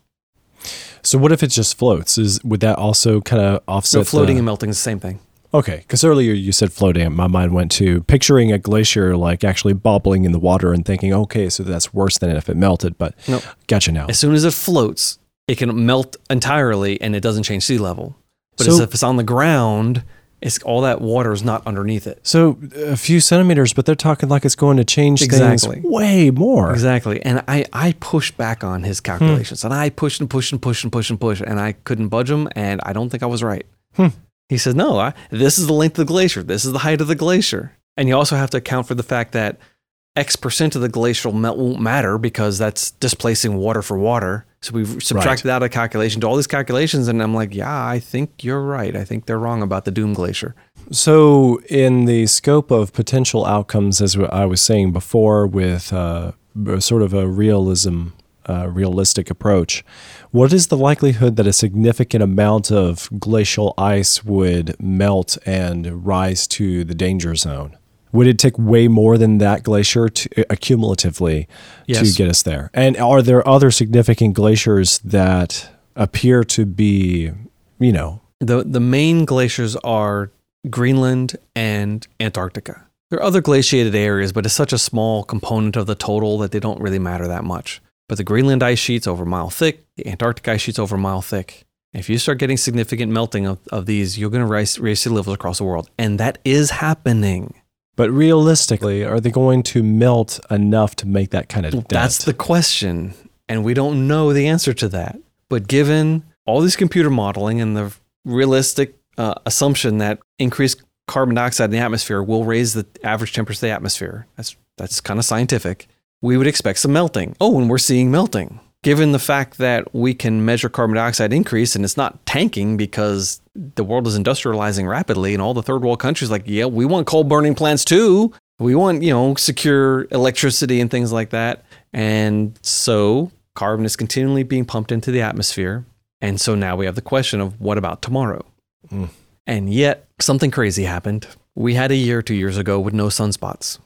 So what if it just floats? Is would that also kind of offset? So floating the, and melting is the same thing. Okay, because earlier you said floating. My mind went to picturing a glacier like actually bobbling in the water and thinking, okay, so that's worse than if it melted. But Nope. gotcha now. As soon as it floats, it can melt entirely and it doesn't change sea level. But as So- if it's on the ground, it's all that water is not underneath it. So a few centimeters, but they're talking like it's going to change Exactly. things way more. Exactly. And I, I pushed back on his calculations and I pushed and pushed and pushed and pushed and pushed and I couldn't budge him and I don't think I was right. Hmm. He said, no, I, this is the length of the glacier. This is the height of the glacier. And you also have to account for the fact that X percent of the glacial melt won't matter because that's displacing water for water. So we've subtracted out a calculation to all these calculations. And I'm like, yeah, I think you're right. I think they're wrong about the Doom Glacier. So, in the scope of potential outcomes, as I was saying before, with uh, sort of a realism, uh, realistic approach, what is the likelihood that a significant amount of glacial ice would melt and rise to the danger zone? Would it take way more than that glacier to, uh, accumulatively Yes. to get us there? And are there other significant glaciers that appear to be, you know, The the main glaciers are Greenland and Antarctica. There are other glaciated areas, but it's such a small component of the total that they don't really matter that much. But the Greenland ice sheet's over a mile thick, the Antarctic ice sheet's over a mile thick. If you start getting significant melting of, of these, you're going to raise, raise sea levels across the world. And that is happening. But realistically, are they going to melt enough to make that kind of dent? That's the question. And we don't know the answer to that. But given all this computer modeling and the realistic uh, assumption that increased carbon dioxide in the atmosphere will raise the average temperature of the atmosphere, that's, that's kind of scientific, we would expect some melting. Oh, and we're seeing melting. Given the fact that we can measure carbon dioxide increase and it's not tanking because the world is industrializing rapidly and all the third world countries like, yeah, we want coal burning plants too. We want, you know, secure electricity and things like that. And so carbon is continually being pumped into the atmosphere. And so now we have the question of what about tomorrow? Mm. And yet something crazy happened. We had a year, two years ago, with no sunspots.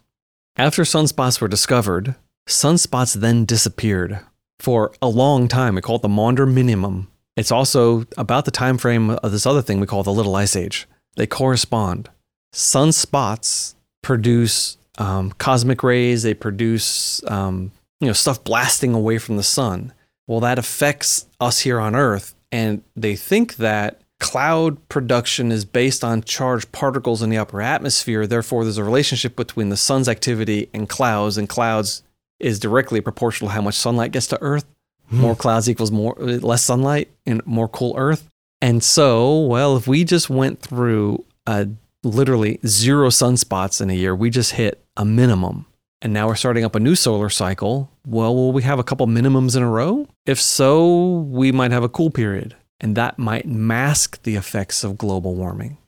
After sunspots were discovered, sunspots then disappeared for a long time. We call it the Maunder minimum. It's also about the time frame of this other thing we call the Little Ice Age. They correspond. Sunspots produce um, cosmic rays. They produce um, you know stuff blasting away from the sun. Well, that affects us here on Earth, and they think that cloud production is based on charged particles in the upper atmosphere. Therefore, there's a relationship between the sun's activity and clouds, and clouds is directly proportional to how much sunlight gets to Earth. More clouds equals more less sunlight and more cool Earth. And so, well, if we just went through uh, literally zero sunspots in a year, we just hit a minimum. And now we're starting up a new solar cycle. Well, will we have a couple minimums in a row? If so, we might have a cool period. And that might mask the effects of global warming.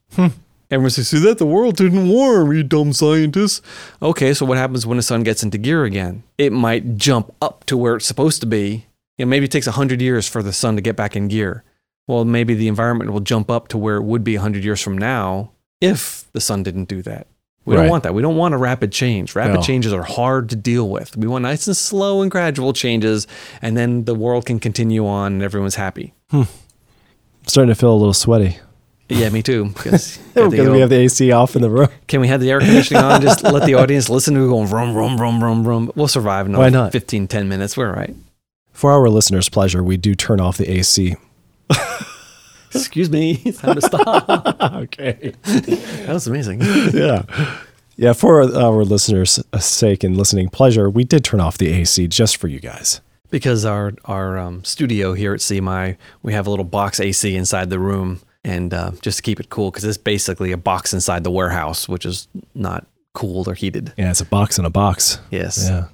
Everyone says, see that the world didn't warm, you dumb scientists. Okay, so what happens when the sun gets into gear again? It might jump up to where it's supposed to be. You know, maybe it takes 100 years for the sun to get back in gear. Well, maybe the environment will jump up to where it would be 100 years from now if the sun didn't do that. We Right. don't want that. We don't want a rapid change. Rapid No. changes are hard to deal with. We want nice and slow and gradual changes, and then the world can continue on and everyone's happy. i'm starting to feel a little sweaty. Yeah, me too. Because we have the AC off in the room. Can we have the air conditioning on? Just let the audience listen to it going rum, rum, rum, rum, rum. We'll survive another Why not? 15, 10 minutes. We're all right. For our listeners' pleasure, we do turn off the AC. Excuse me. It's time to stop. okay. that was amazing. yeah. Yeah, for our listeners' sake and listening pleasure, we did turn off the AC just for you guys. Because our, our um, studio here at CMI, we have a little box AC inside the room. And uh, just to keep it cool, because it's basically a box inside the warehouse, which is not cooled or heated. Yeah, it's a box in a box. Yes. Yeah.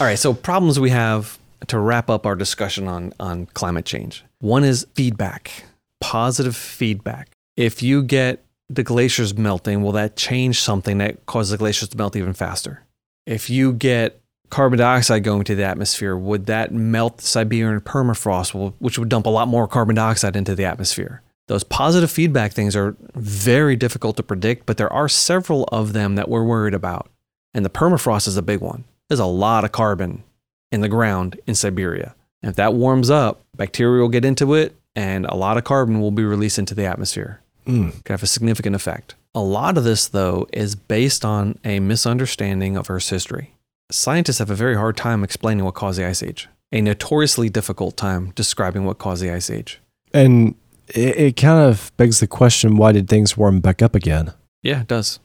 All right, so problems we have to wrap up our discussion on on climate change. One is feedback, positive feedback. If you get the glaciers melting, will that change something that causes the glaciers to melt even faster? If you get carbon dioxide going to the atmosphere, would that melt the Siberian permafrost, which would dump a lot more carbon dioxide into the atmosphere? Those positive feedback things are very difficult to predict, but there are several of them that we're worried about. And the permafrost is a big one. There's a lot of carbon in the ground in Siberia. And if that warms up, bacteria will get into it, and a lot of carbon will be released into the atmosphere. Mm. Could have a significant effect. A lot of this, though, is based on a misunderstanding of Earth's history. Scientists have a very hard time explaining what caused the Ice Age, a notoriously difficult time describing what caused the Ice Age. And it, it kind of begs the question why did things warm back up again? Yeah, it does.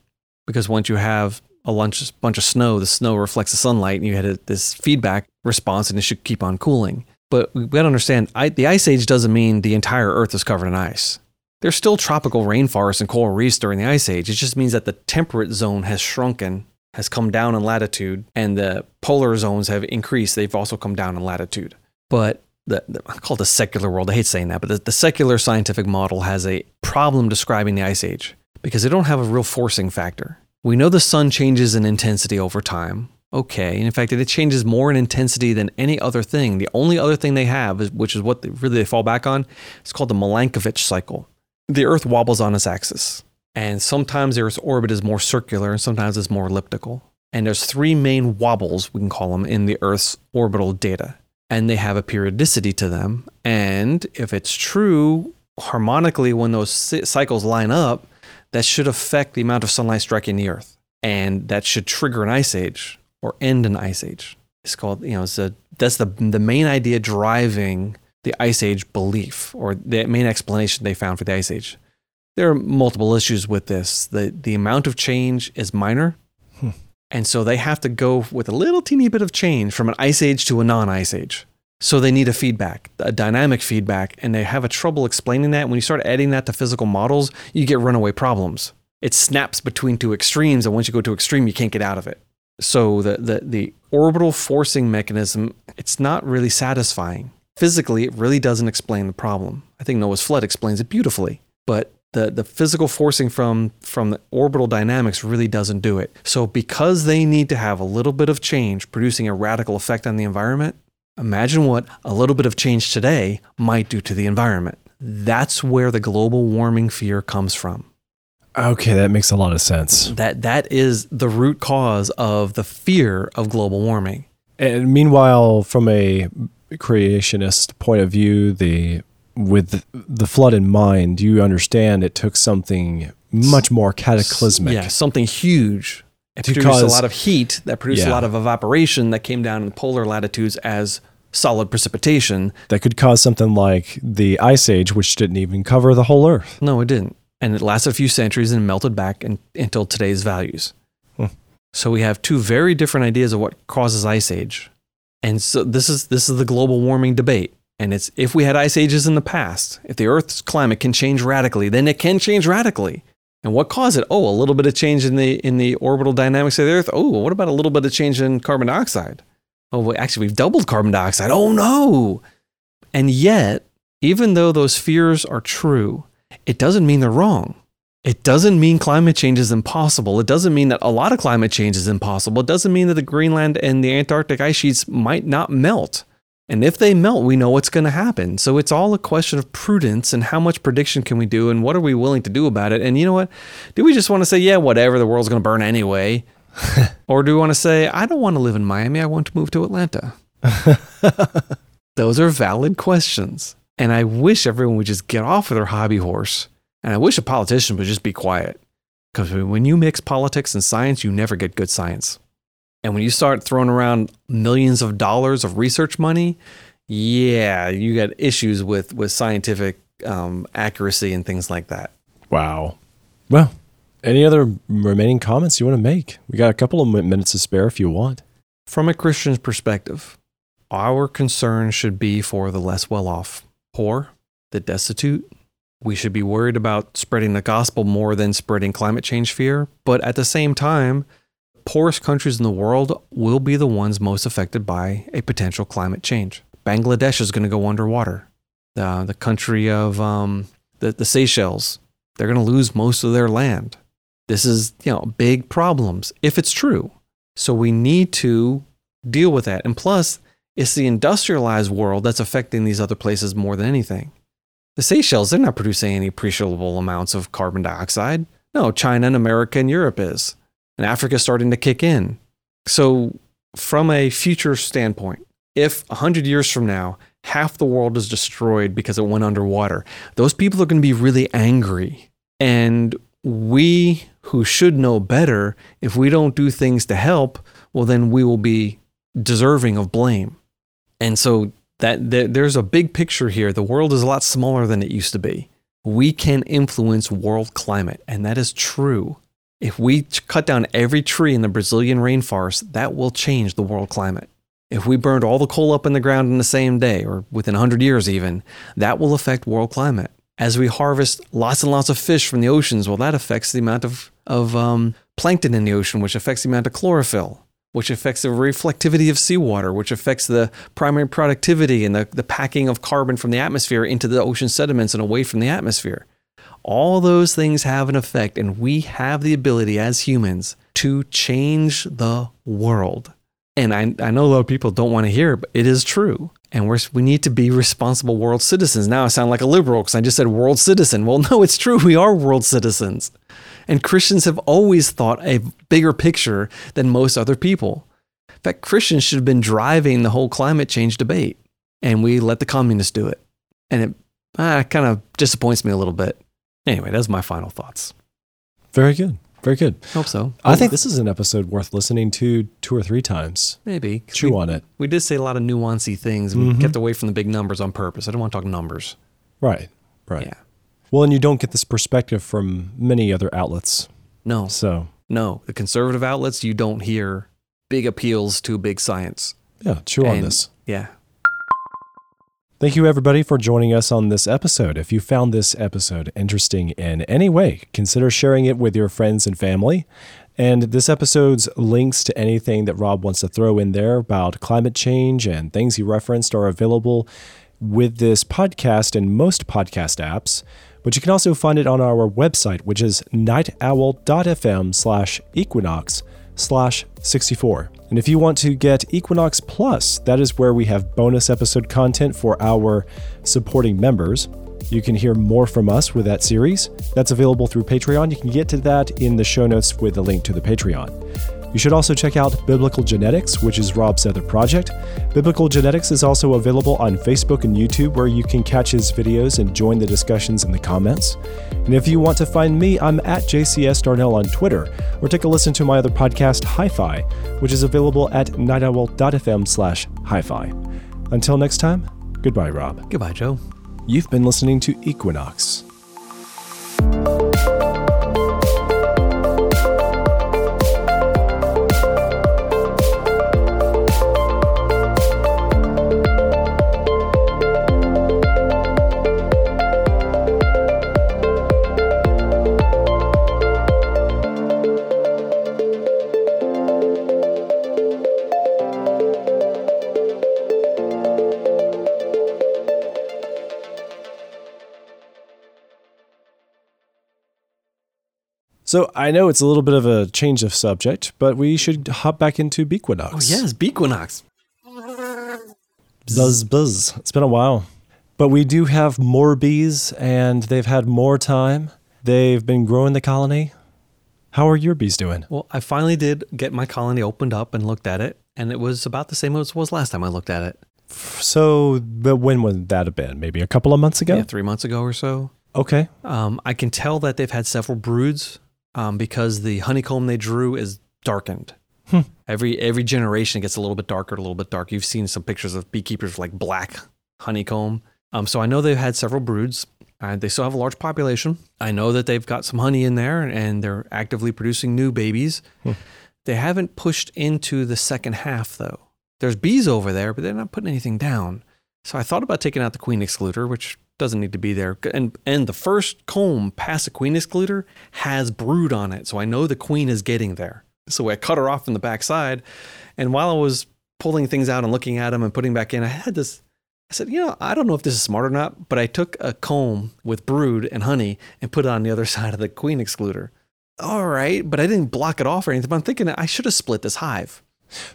Because once you have a bunch, bunch of snow, the snow reflects the sunlight, and you had a, this feedback response, and it should keep on cooling. But we got to understand I, the ice age doesn't mean the entire Earth is covered in ice. There's still tropical rainforests and coral reefs during the ice age. It just means that the temperate zone has shrunken, has come down in latitude, and the polar zones have increased. They've also come down in latitude. But the, the I call it the secular world. I hate saying that, but the, the secular scientific model has a problem describing the ice age because they don't have a real forcing factor. We know the sun changes in intensity over time. Okay, and in fact, it changes more in intensity than any other thing. The only other thing they have, is, which is what they, really they fall back on, is called the Milankovitch cycle the Earth wobbles on its axis. And sometimes the Earth's orbit is more circular and sometimes it's more elliptical. And there's three main wobbles, we can call them, in the Earth's orbital data. And they have a periodicity to them. And if it's true, harmonically, when those cycles line up, that should affect the amount of sunlight striking the Earth. And that should trigger an ice age or end an ice age. It's called, you know, it's a, that's the, the main idea driving the Ice Age belief or the main explanation they found for the Ice Age. There are multiple issues with this. The, the amount of change is minor. And so they have to go with a little teeny bit of change from an ice age to a non ice age. So they need a feedback, a dynamic feedback, and they have a trouble explaining that. When you start adding that to physical models, you get runaway problems. It snaps between two extremes, and once you go to extreme, you can't get out of it. So the, the, the orbital forcing mechanism, it's not really satisfying physically, it really doesn't explain the problem. I think Noah's flood explains it beautifully, but the, the physical forcing from, from the orbital dynamics really doesn't do it. So, because they need to have a little bit of change producing a radical effect on the environment, imagine what a little bit of change today might do to the environment. That's where the global warming fear comes from. Okay, that makes a lot of sense. That that is the root cause of the fear of global warming. And meanwhile, from a creationist point of view, the with the flood in mind, you understand it took something much more cataclysmic. Yeah, something huge. It produced cause, a lot of heat that produced yeah. a lot of evaporation that came down in polar latitudes as solid precipitation. That could cause something like the Ice Age, which didn't even cover the whole Earth. No, it didn't. And it lasted a few centuries and melted back in, until today's values. Hmm. So we have two very different ideas of what causes Ice Age. And so this is this is the global warming debate. And it's if we had ice ages in the past, if the Earth's climate can change radically, then it can change radically. And what caused it? Oh, a little bit of change in the in the orbital dynamics of the Earth. Oh, what about a little bit of change in carbon dioxide? Oh, well, actually, we've doubled carbon dioxide. Oh no! And yet, even though those fears are true, it doesn't mean they're wrong. It doesn't mean climate change is impossible. It doesn't mean that a lot of climate change is impossible. It doesn't mean that the Greenland and the Antarctic ice sheets might not melt. And if they melt, we know what's going to happen. So it's all a question of prudence and how much prediction can we do and what are we willing to do about it. And you know what? Do we just want to say, yeah, whatever, the world's going to burn anyway? or do we want to say, I don't want to live in Miami, I want to move to Atlanta? Those are valid questions. And I wish everyone would just get off of their hobby horse and I wish a politician would just be quiet. Because when you mix politics and science, you never get good science. And when you start throwing around millions of dollars of research money, yeah, you get issues with, with scientific um, accuracy and things like that. Wow. Well, any other remaining comments you want to make? We got a couple of minutes to spare if you want. From a Christian's perspective, our concern should be for the less well off, poor, the destitute, we should be worried about spreading the gospel more than spreading climate change fear. But at the same time, poorest countries in the world will be the ones most affected by a potential climate change. Bangladesh is going to go underwater. The, the country of um, the, the Seychelles, they're going to lose most of their land. This is, you know, big problems if it's true. So we need to deal with that. And plus, it's the industrialized world that's affecting these other places more than anything. The Seychelles, they're not producing any appreciable amounts of carbon dioxide. No, China and America and Europe is. And Africa's starting to kick in. So, from a future standpoint, if 100 years from now, half the world is destroyed because it went underwater, those people are going to be really angry. And we who should know better, if we don't do things to help, well, then we will be deserving of blame. And so that, that there's a big picture here. The world is a lot smaller than it used to be. We can influence world climate, and that is true. If we cut down every tree in the Brazilian rainforest, that will change the world climate. If we burned all the coal up in the ground in the same day, or within 100 years even, that will affect world climate. As we harvest lots and lots of fish from the oceans, well, that affects the amount of, of um, plankton in the ocean, which affects the amount of chlorophyll which affects the reflectivity of seawater, which affects the primary productivity and the, the packing of carbon from the atmosphere into the ocean sediments and away from the atmosphere. All those things have an effect, and we have the ability as humans to change the world. And I, I know a lot of people don't want to hear it, but it is true. And we're, we need to be responsible world citizens. Now I sound like a liberal because I just said world citizen. Well, no, it's true. We are world citizens. And Christians have always thought a bigger picture than most other people. In fact, Christians should have been driving the whole climate change debate, and we let the communists do it. And it ah, kind of disappoints me a little bit. Anyway, that's my final thoughts. Very good. Very good. Hope so. I think this is an episode worth listening to two or three times. Maybe. Chew we, on it. We did say a lot of nuancy things. We Mhm. kept away from the big numbers on purpose. I don't want to talk numbers. Right. Right. Yeah. Well, and you don't get this perspective from many other outlets. No, So, no. The conservative outlets, you don't hear big appeals to big science. yeah, chew on this. Yeah. Thank you, everybody, for joining us on this episode. If you found this episode interesting in any way, consider sharing it with your friends and family. And this episode's links to anything that Rob wants to throw in there about climate change and things he referenced are available with this podcast and most podcast apps. But you can also find it on our website, which is nightowl.fm slash equinox slash 64. And if you want to get Equinox Plus, that is where we have bonus episode content for our supporting members. You can hear more from us with that series. That's available through Patreon. You can get to that in the show notes with a link to the Patreon. You should also check out Biblical Genetics, which is Rob's other project. Biblical Genetics is also available on Facebook and YouTube, where you can catch his videos and join the discussions in the comments. And if you want to find me, I'm at JCS Darnell on Twitter, or take a listen to my other podcast, Hi-Fi, which is available at nightowl.fm slash hi-fi. Until next time, goodbye, Rob. Goodbye, Joe. You've been listening to Equinox. So I know it's a little bit of a change of subject, but we should hop back into Bequinox. Oh, yes, Bequinox. Buzz buzz. It's been a while. But we do have more bees and they've had more time. They've been growing the colony. How are your bees doing? Well, I finally did get my colony opened up and looked at it, and it was about the same as it was last time I looked at it. So, but when would that have been? Maybe a couple of months ago? Yeah, three months ago or so. Okay. Um, I can tell that they've had several broods um, because the honeycomb they drew is darkened. Hmm. Every every generation gets a little bit darker, a little bit dark. You've seen some pictures of beekeepers with like black honeycomb. Um, so I know they've had several broods. And they still have a large population. I know that they've got some honey in there, and they're actively producing new babies. Hmm. They haven't pushed into the second half though. There's bees over there, but they're not putting anything down. So I thought about taking out the queen excluder, which doesn't need to be there. And and the first comb past the queen excluder has brood on it, so I know the queen is getting there. So I cut her off from the backside. And while I was pulling things out and looking at them and putting back in, I had this. I said, you know, I don't know if this is smart or not, but I took a comb with brood and honey and put it on the other side of the queen excluder. All right, but I didn't block it off or anything. But I'm thinking I should have split this hive.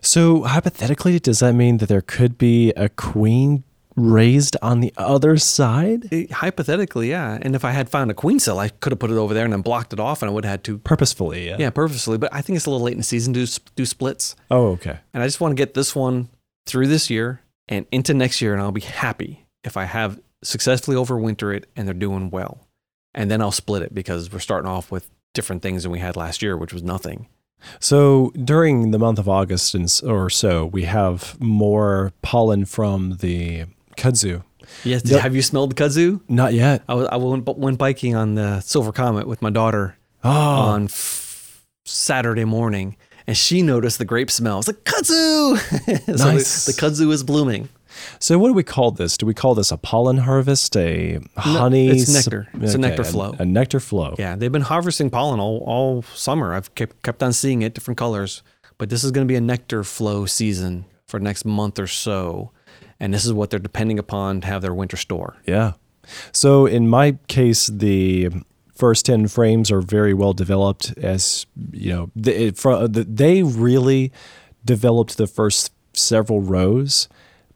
So hypothetically, does that mean that there could be a queen raised on the other side? It- hypothetically, yeah. And if I had found a queen cell, I could have put it over there and then blocked it off, and I would have had to, Purposefully, yeah. yeah, purposely. But I think it's a little late in the season to do, splits. Oh, okay. And I just want to get this one through this year and into next year, and I'll be happy if I have successfully overwinter it and they're doing well. And then I'll split it because we're starting off with different things than we had last year, which was nothing. So during the month of August and or so, we have more pollen from the kudzu. Yes. Yep. Have you smelled the kudzu? Not yet. I, was, I went, went biking on the Silver Comet with my daughter Oh, on f- Saturday morning, and she noticed the grape smell. It's like kudzu. so Nice. the, the kudzu is blooming. so what do we call this? Do we call this a pollen harvest, a honey? it's sup- nectar. It's a nectar flow. A, nectar flow. Yeah, they've been harvesting pollen all, all summer. I've kept, kept on seeing it, different colors. But this is going to be a nectar flow season for next month or so. And this is what they're depending upon to have their winter store. Yeah. So in my case, the first 10 frames are very well developed as, you know, the, it, fro- the, they really developed the first several rows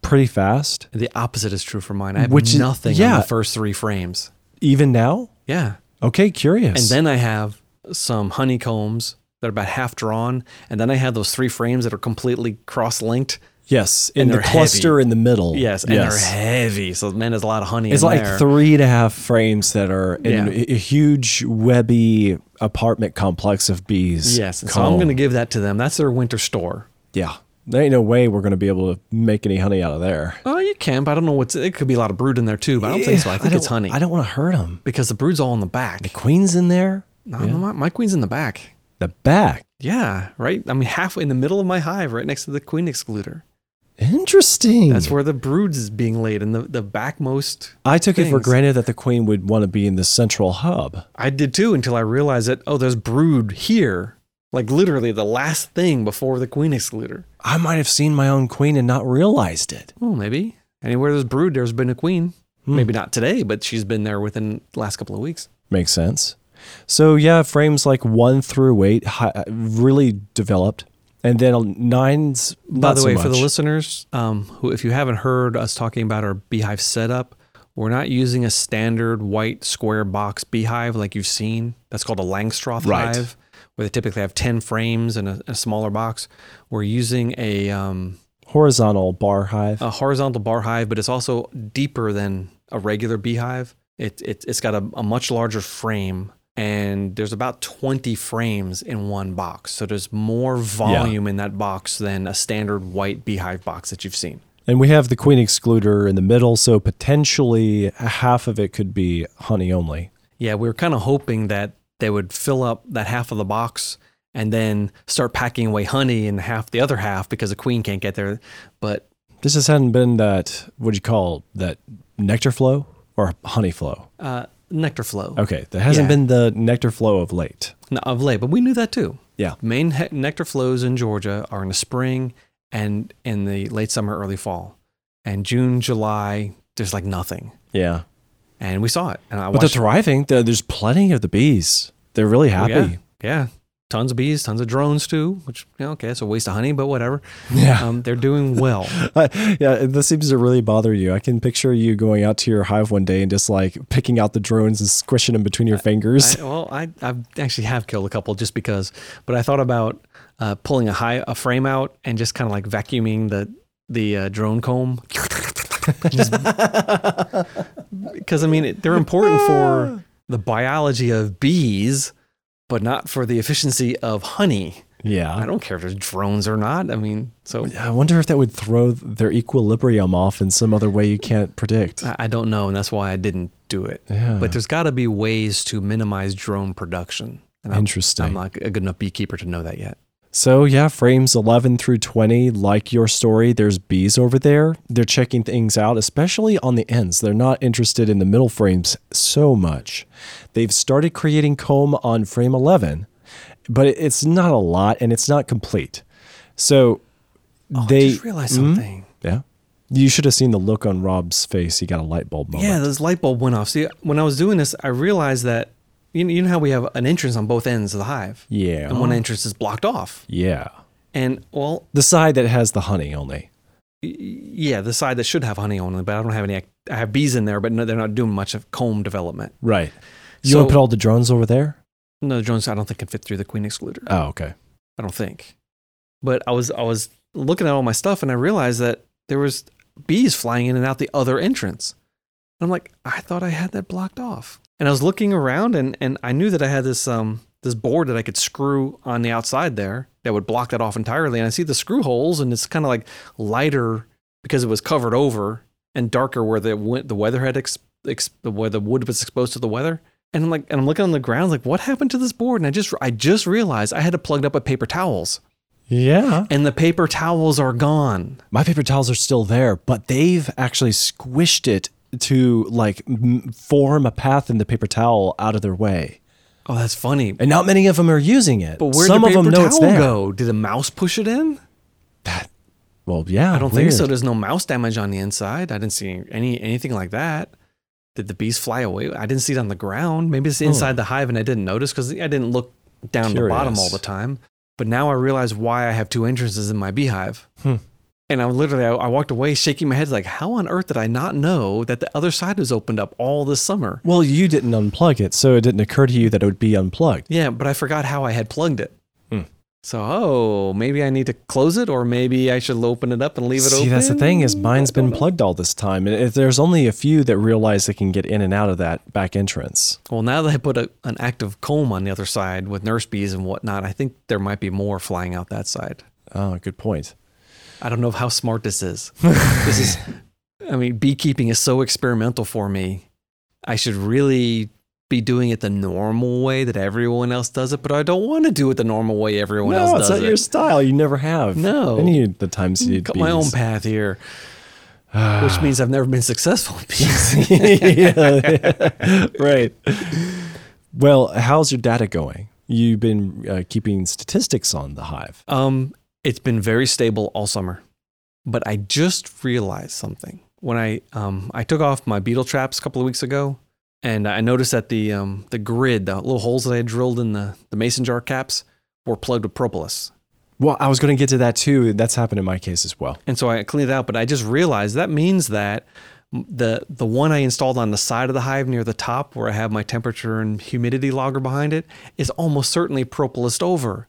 pretty fast. The opposite is true for mine. I have Which is- nothing on yeah. the first three frames. Even now? Yeah. Okay, curious. And then I have some honeycombs that are about half drawn. And then I have those three frames that are completely cross linked. Yes, in and the cluster in the middle. Yes. And yes. they're heavy. So, man, there's a lot of honey It's in like there. three and a half frames that are in Yeah. a, huge webby apartment complex of bees. yes. So I'm going to give that to them. That's their winter store. Yeah. There ain't no way we're going to be able to make any honey out of there. Oh, you can, but I don't know what's. It could be a lot of brood in there too, but I don't think so. I think don't- it's honey I don't want to hurt them. because the brood's all in the back. The queen's in there. No, no, my, my queen's in the back. The back. Yeah, right. I mean, halfway in the middle of my hive, right next to the queen excluder. Interesting. That's where the brood is being laid in the the backmost. I took it for granted that the queen would want to be in the central hub. I did too until I realized that oh, there's brood here, like literally the last thing before the queen excluder. I might have seen my own queen and not realized it. Oh, maybe anywhere there's brood, there's been a queen. Hmm. Maybe not today, but she's been there within the last couple of weeks. Makes sense. So yeah, frames like one through eight really developed, and then nines. By the so way, for the listeners um, who, if you haven't heard us talking about our beehive setup, we're not using a standard white square box beehive like you've seen. That's called a Langstroth Right. hive, where they typically have 10 frames in a, a smaller box. We're using a, um, horizontal bar hive. a horizontal bar hive, but it's also deeper than a regular beehive. It, it, it's got a, a much larger frame. And there's about 20 frames in one box. So there's more volume in that box than a standard white beehive box that you've seen. And we have the queen excluder in the middle, so potentially half of it could be honey only. Yeah, we were kind of hoping that they would fill up that half of the box and then start packing away honey in half the other half because the queen can't get there. But This just hadn't been that, what do you call that nectar flow or honey flow? uh, nectar flow Okay, there hasn't Yeah. been the nectar flow of late. Of late, but we knew that too. Yeah. Main he- nectar flows in Georgia are in the spring and in the late summer, early fall. And June, July, there's like nothing. Yeah. And we saw it. And I But they're thriving. There- There's plenty of the bees. They're really Oh, happy. yeah, yeah. Tons of bees, tons of drones too, which, you know, okay, it's a waste of honey, but whatever. Yeah. Um, they're doing well. I- yeah, this seems to really bother you. I can picture you going out to your hive one day and just like picking out the drones and squishing them between your fingers. I, well, I I actually have killed a couple just because, but I thought about uh, pulling a high a frame out and just kind of like vacuuming the the uh, drone comb. Because I mean it- they're important for the biology of bees, but not for the efficiency of honey. Yeah. I don't care if there's drones or not. I mean, so I wonder if that would throw their equilibrium off in some other way you can't predict. I, don't know, and that's why I didn't do it. Yeah. But there's got to be ways to minimize drone production. And I'm- Interesting. I'm not a good enough beekeeper to know that yet. So yeah, frames 11 through 20, like your story, there's bees over there. They're checking things out, especially on the ends. They're not interested in the middle frames so much. They've started creating comb on frame 11, but it's not a lot and it's not complete. So Oh, they I just realized Mhm. something. yeah. You should have seen the look on Rob's face. He got a light bulb moment. Yeah, this light bulb went off. See, when I was doing this, I realized that you know, you know how we have an entrance on both ends of the hive, Yeah. and one entrance is blocked off. Yeah. And well, The side that has the honey only. y- yeah, the side that should have honey only, but I don't have any. I have bees in there, but no, they're not doing much of comb development. Right. You So- want to put all the drones over there? No, the drones I don't think can fit through the queen excluder. Oh, okay. I don't think. But I was I was looking at all my stuff and I realized that there was bees flying in and out the other entrance. And I'm like, I thought I had that blocked off. And I was looking around and and I knew that I had this um this board that I could screw on the outside there that would block that off entirely. And I see the screw holes and it's kind of like lighter because it was covered over and darker where the the weather had ex, ex, where the wood was exposed to the weather. And I'm like, and I'm looking on the ground, like, what happened to this board? And I just, I just realized I had it plugged up with paper towels, Yeah. and the paper towels are gone. My paper towels are still there, but they've actually squished it to like m- form a path in the paper towel out of their way. Oh, that's funny. And not many of them are using it. But where Some did of the them paper know it's towel there. go? Did a mouse push it in? That, well, yeah. I don't think so. There's no mouse damage on the inside. I didn't see any anything like that. Did the bees fly away? I didn't see it on the ground. Maybe it's inside the hive and I didn't notice because I didn't look down the bottom all the time. But now I realize why I have two entrances in my beehive. Hmm. And I literally, I, I walked away shaking my head like, how on earth did I not know that the other side was opened up all this summer? Well, you didn't unplug it, so it didn't occur to you that it would be unplugged. Yeah, but I forgot how I had plugged it. Hmm. So, oh, maybe I need to close it, or maybe I should open it up and leave it See, open. See, that's the thing is mine's been plugged all this time, and if there's only a few that realize they can get in and out of that back entrance. Well, now that I put a, an active comb on the other side with nurse bees and whatnot, I think there might be more flying out that side. Oh, good point. I don't know how smart this is. this is, I mean, beekeeping is so experimental for me. I should really be doing it the normal way that everyone else does it, but I don't want to do it the normal way everyone else. does it. no, it's not your style. You never have. No. Any of the times you did Got my own path here, which means I've never been successful in bees. Yeah, right. Well, how's your data going? You've been uh, keeping statistics on the hive. Um, it's been very stable all summer, but I just realized something when I um I took off my beetle traps a couple of weeks ago, and I noticed that the um the grid, the little holes that I had drilled in the the mason jar caps, were plugged with propolis. Well, I was going to get to that too. That's happened in my case as well. And so I cleaned it out, but I just realized that means that the the one I installed on the side of the hive near the top, where I have my temperature and humidity logger behind it, is almost certainly propolised over.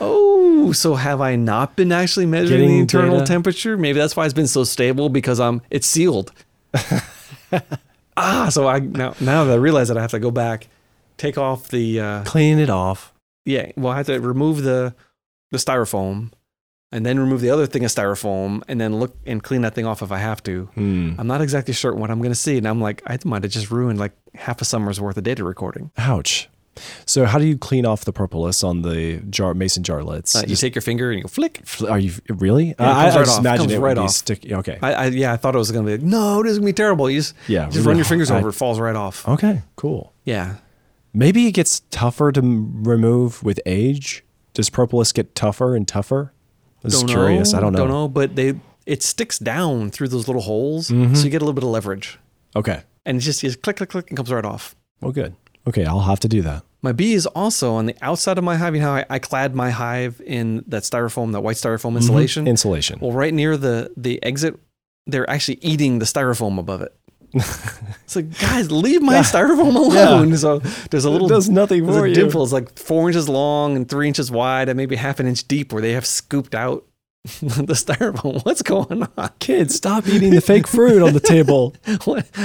Oh, so have I not been actually measuring Getting the internal data. temperature? Maybe that's why it's been so stable because I'm it's sealed. ah, so I now now that I realize that I have to go back, take off the uh, Clean it off. yeah. Well, I have to remove the the styrofoam, and then remove the other thing of styrofoam, and then look and clean that thing off if I have to. Hmm. I'm not exactly sure what I'm going to see, and I'm like, I might have just ruined like half a summer's worth of data recording. Ouch. So, how do you clean off the propolis on the jar mason jar lids? Uh, you Just take your finger and you go flick. fl- are you really? Yeah, it I, comes I right just off. imagine Comes it right would be off. sticky. Okay. I, I yeah, I thought it was going to be like, no, this is going to be terrible. You just yeah. just run your fingers over, it falls right off. Okay. Cool. Yeah. Maybe it gets tougher to remove with age. Does propolis get tougher and tougher? I was Don't curious. know, I don't know. Don't know, but they it sticks down through those little holes, Mhm. so you get a little bit of leverage, Okay. and it's just just click, click, click, and comes right off. Well, good. Okay, I'll have to do that. My bee is also on the outside of my hive. You know I, I clad my hive in that styrofoam, that white styrofoam mm-hmm. insulation. Insulation. Well, right near the the exit, they're actually eating the styrofoam above it. it's like, guys, leave my styrofoam alone. Yeah. So there's a little it does nothing for a you. dimple. It's like four inches long and three inches wide and maybe half an inch deep where they have scooped out the styrofoam. What's going on? Kids, stop eating the fake fruit on the table.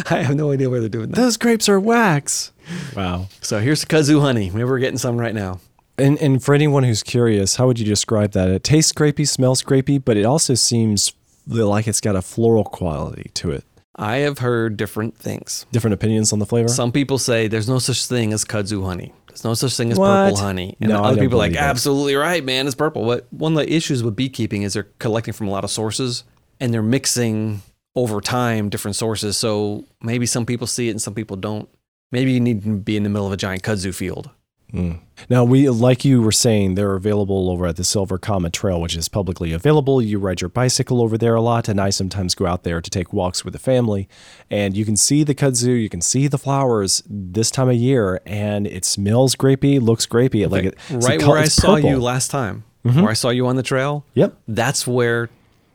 I have no idea where they're doing that. Those grapes are wax. Wow. So here's the kudzu honey. Maybe we're getting some right now. And and for anyone who's curious, how would you describe that? It tastes grapey, smells grapey, but it also seems like it's got a floral quality to it. I have heard different things. Different opinions on the flavor? Some people say there's no such thing as kudzu honey. There's no such thing as What? purple honey. And No, other people are like, absolutely right, man, it's purple. But one of the issues with beekeeping is they're collecting from a lot of sources and they're mixing over time different sources. So maybe some people see it and some people don't. Maybe you need to be in the middle of a giant kudzu field hmm. Now, we like you were saying, they're available over at the Silver Comet Trail, which is publicly available. You ride your bicycle over there a lot, and I sometimes go out there to take walks with the family. And you can see the kudzu, you can see the flowers this time of year, and it smells grapey, looks grapey. Like it, right where I saw you last time, mm-hmm. where I saw you on the trail. Yep. That's where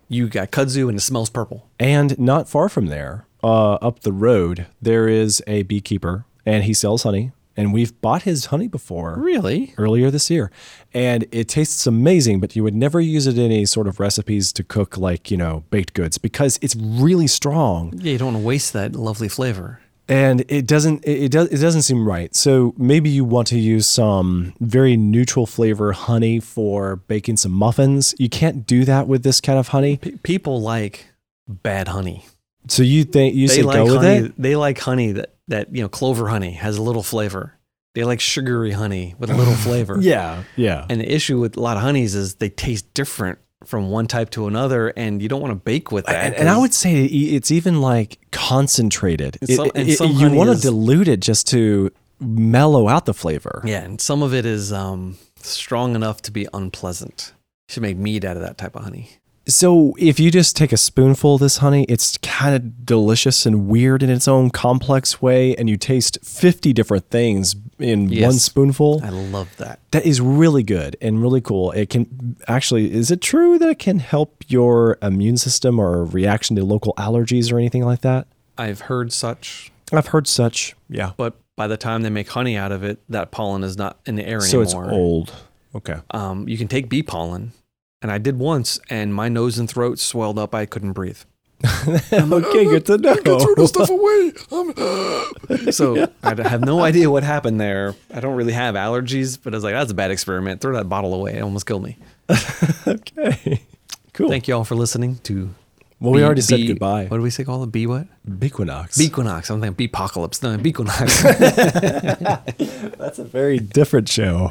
you got kudzu and it smells purple. And not far from there, uh, up the road, there is a beekeeper, and he sells honey. And we've bought his honey before. Really? earlier this year. And it tastes amazing, but you would never use it in any sort of recipes to cook like, you know, baked goods because it's really strong Yeah, you don't want to waste that lovely flavor. and it doesn't it, does it doesn't seem right. So maybe you want to use some very neutral flavor honey for baking some muffins. You can't do that with this kind of honey. P- people like bad honey. So you think you say like go with honey. it? They like honey that that you know clover honey has a little flavor. They like sugary honey with a little flavor. Yeah, yeah. And the issue with a lot of honeys is they taste different from one type to another, and you don't want to bake with that. And, and I would say it's even like concentrated. And It- it- some you want to dilute it just to mellow out the flavor. Yeah, and some of it is um, strong enough to be unpleasant. You should make mead out of that type of honey. So if you just take a spoonful of this honey, it's kind of delicious and weird in its own complex way, and you taste 50 different things in one spoonful. I love that. That is really good and really cool. It can actually, is it true that it can help your immune system or reaction to local allergies or anything like that? I've heard such, I've heard such. Yeah. but by the time they make honey out of it, that pollen is not in the air So anymore. it's old. Okay. Um, you can take bee pollen, and I did once, and my nose and throat swelled up. I couldn't breathe. okay, good to know. stuff away. so I have no idea what happened there. I don't really have allergies, but I was like, that's a bad experiment. Throw that bottle away. It almost killed me. okay. Cool. Thank you all for listening to. well, we Bee- already said Bee- goodbye. What do we say call it? Bee what? Bequinox. Beequinox. I'm thinking Beepocalypse. No, Beequinox. That's a very different show.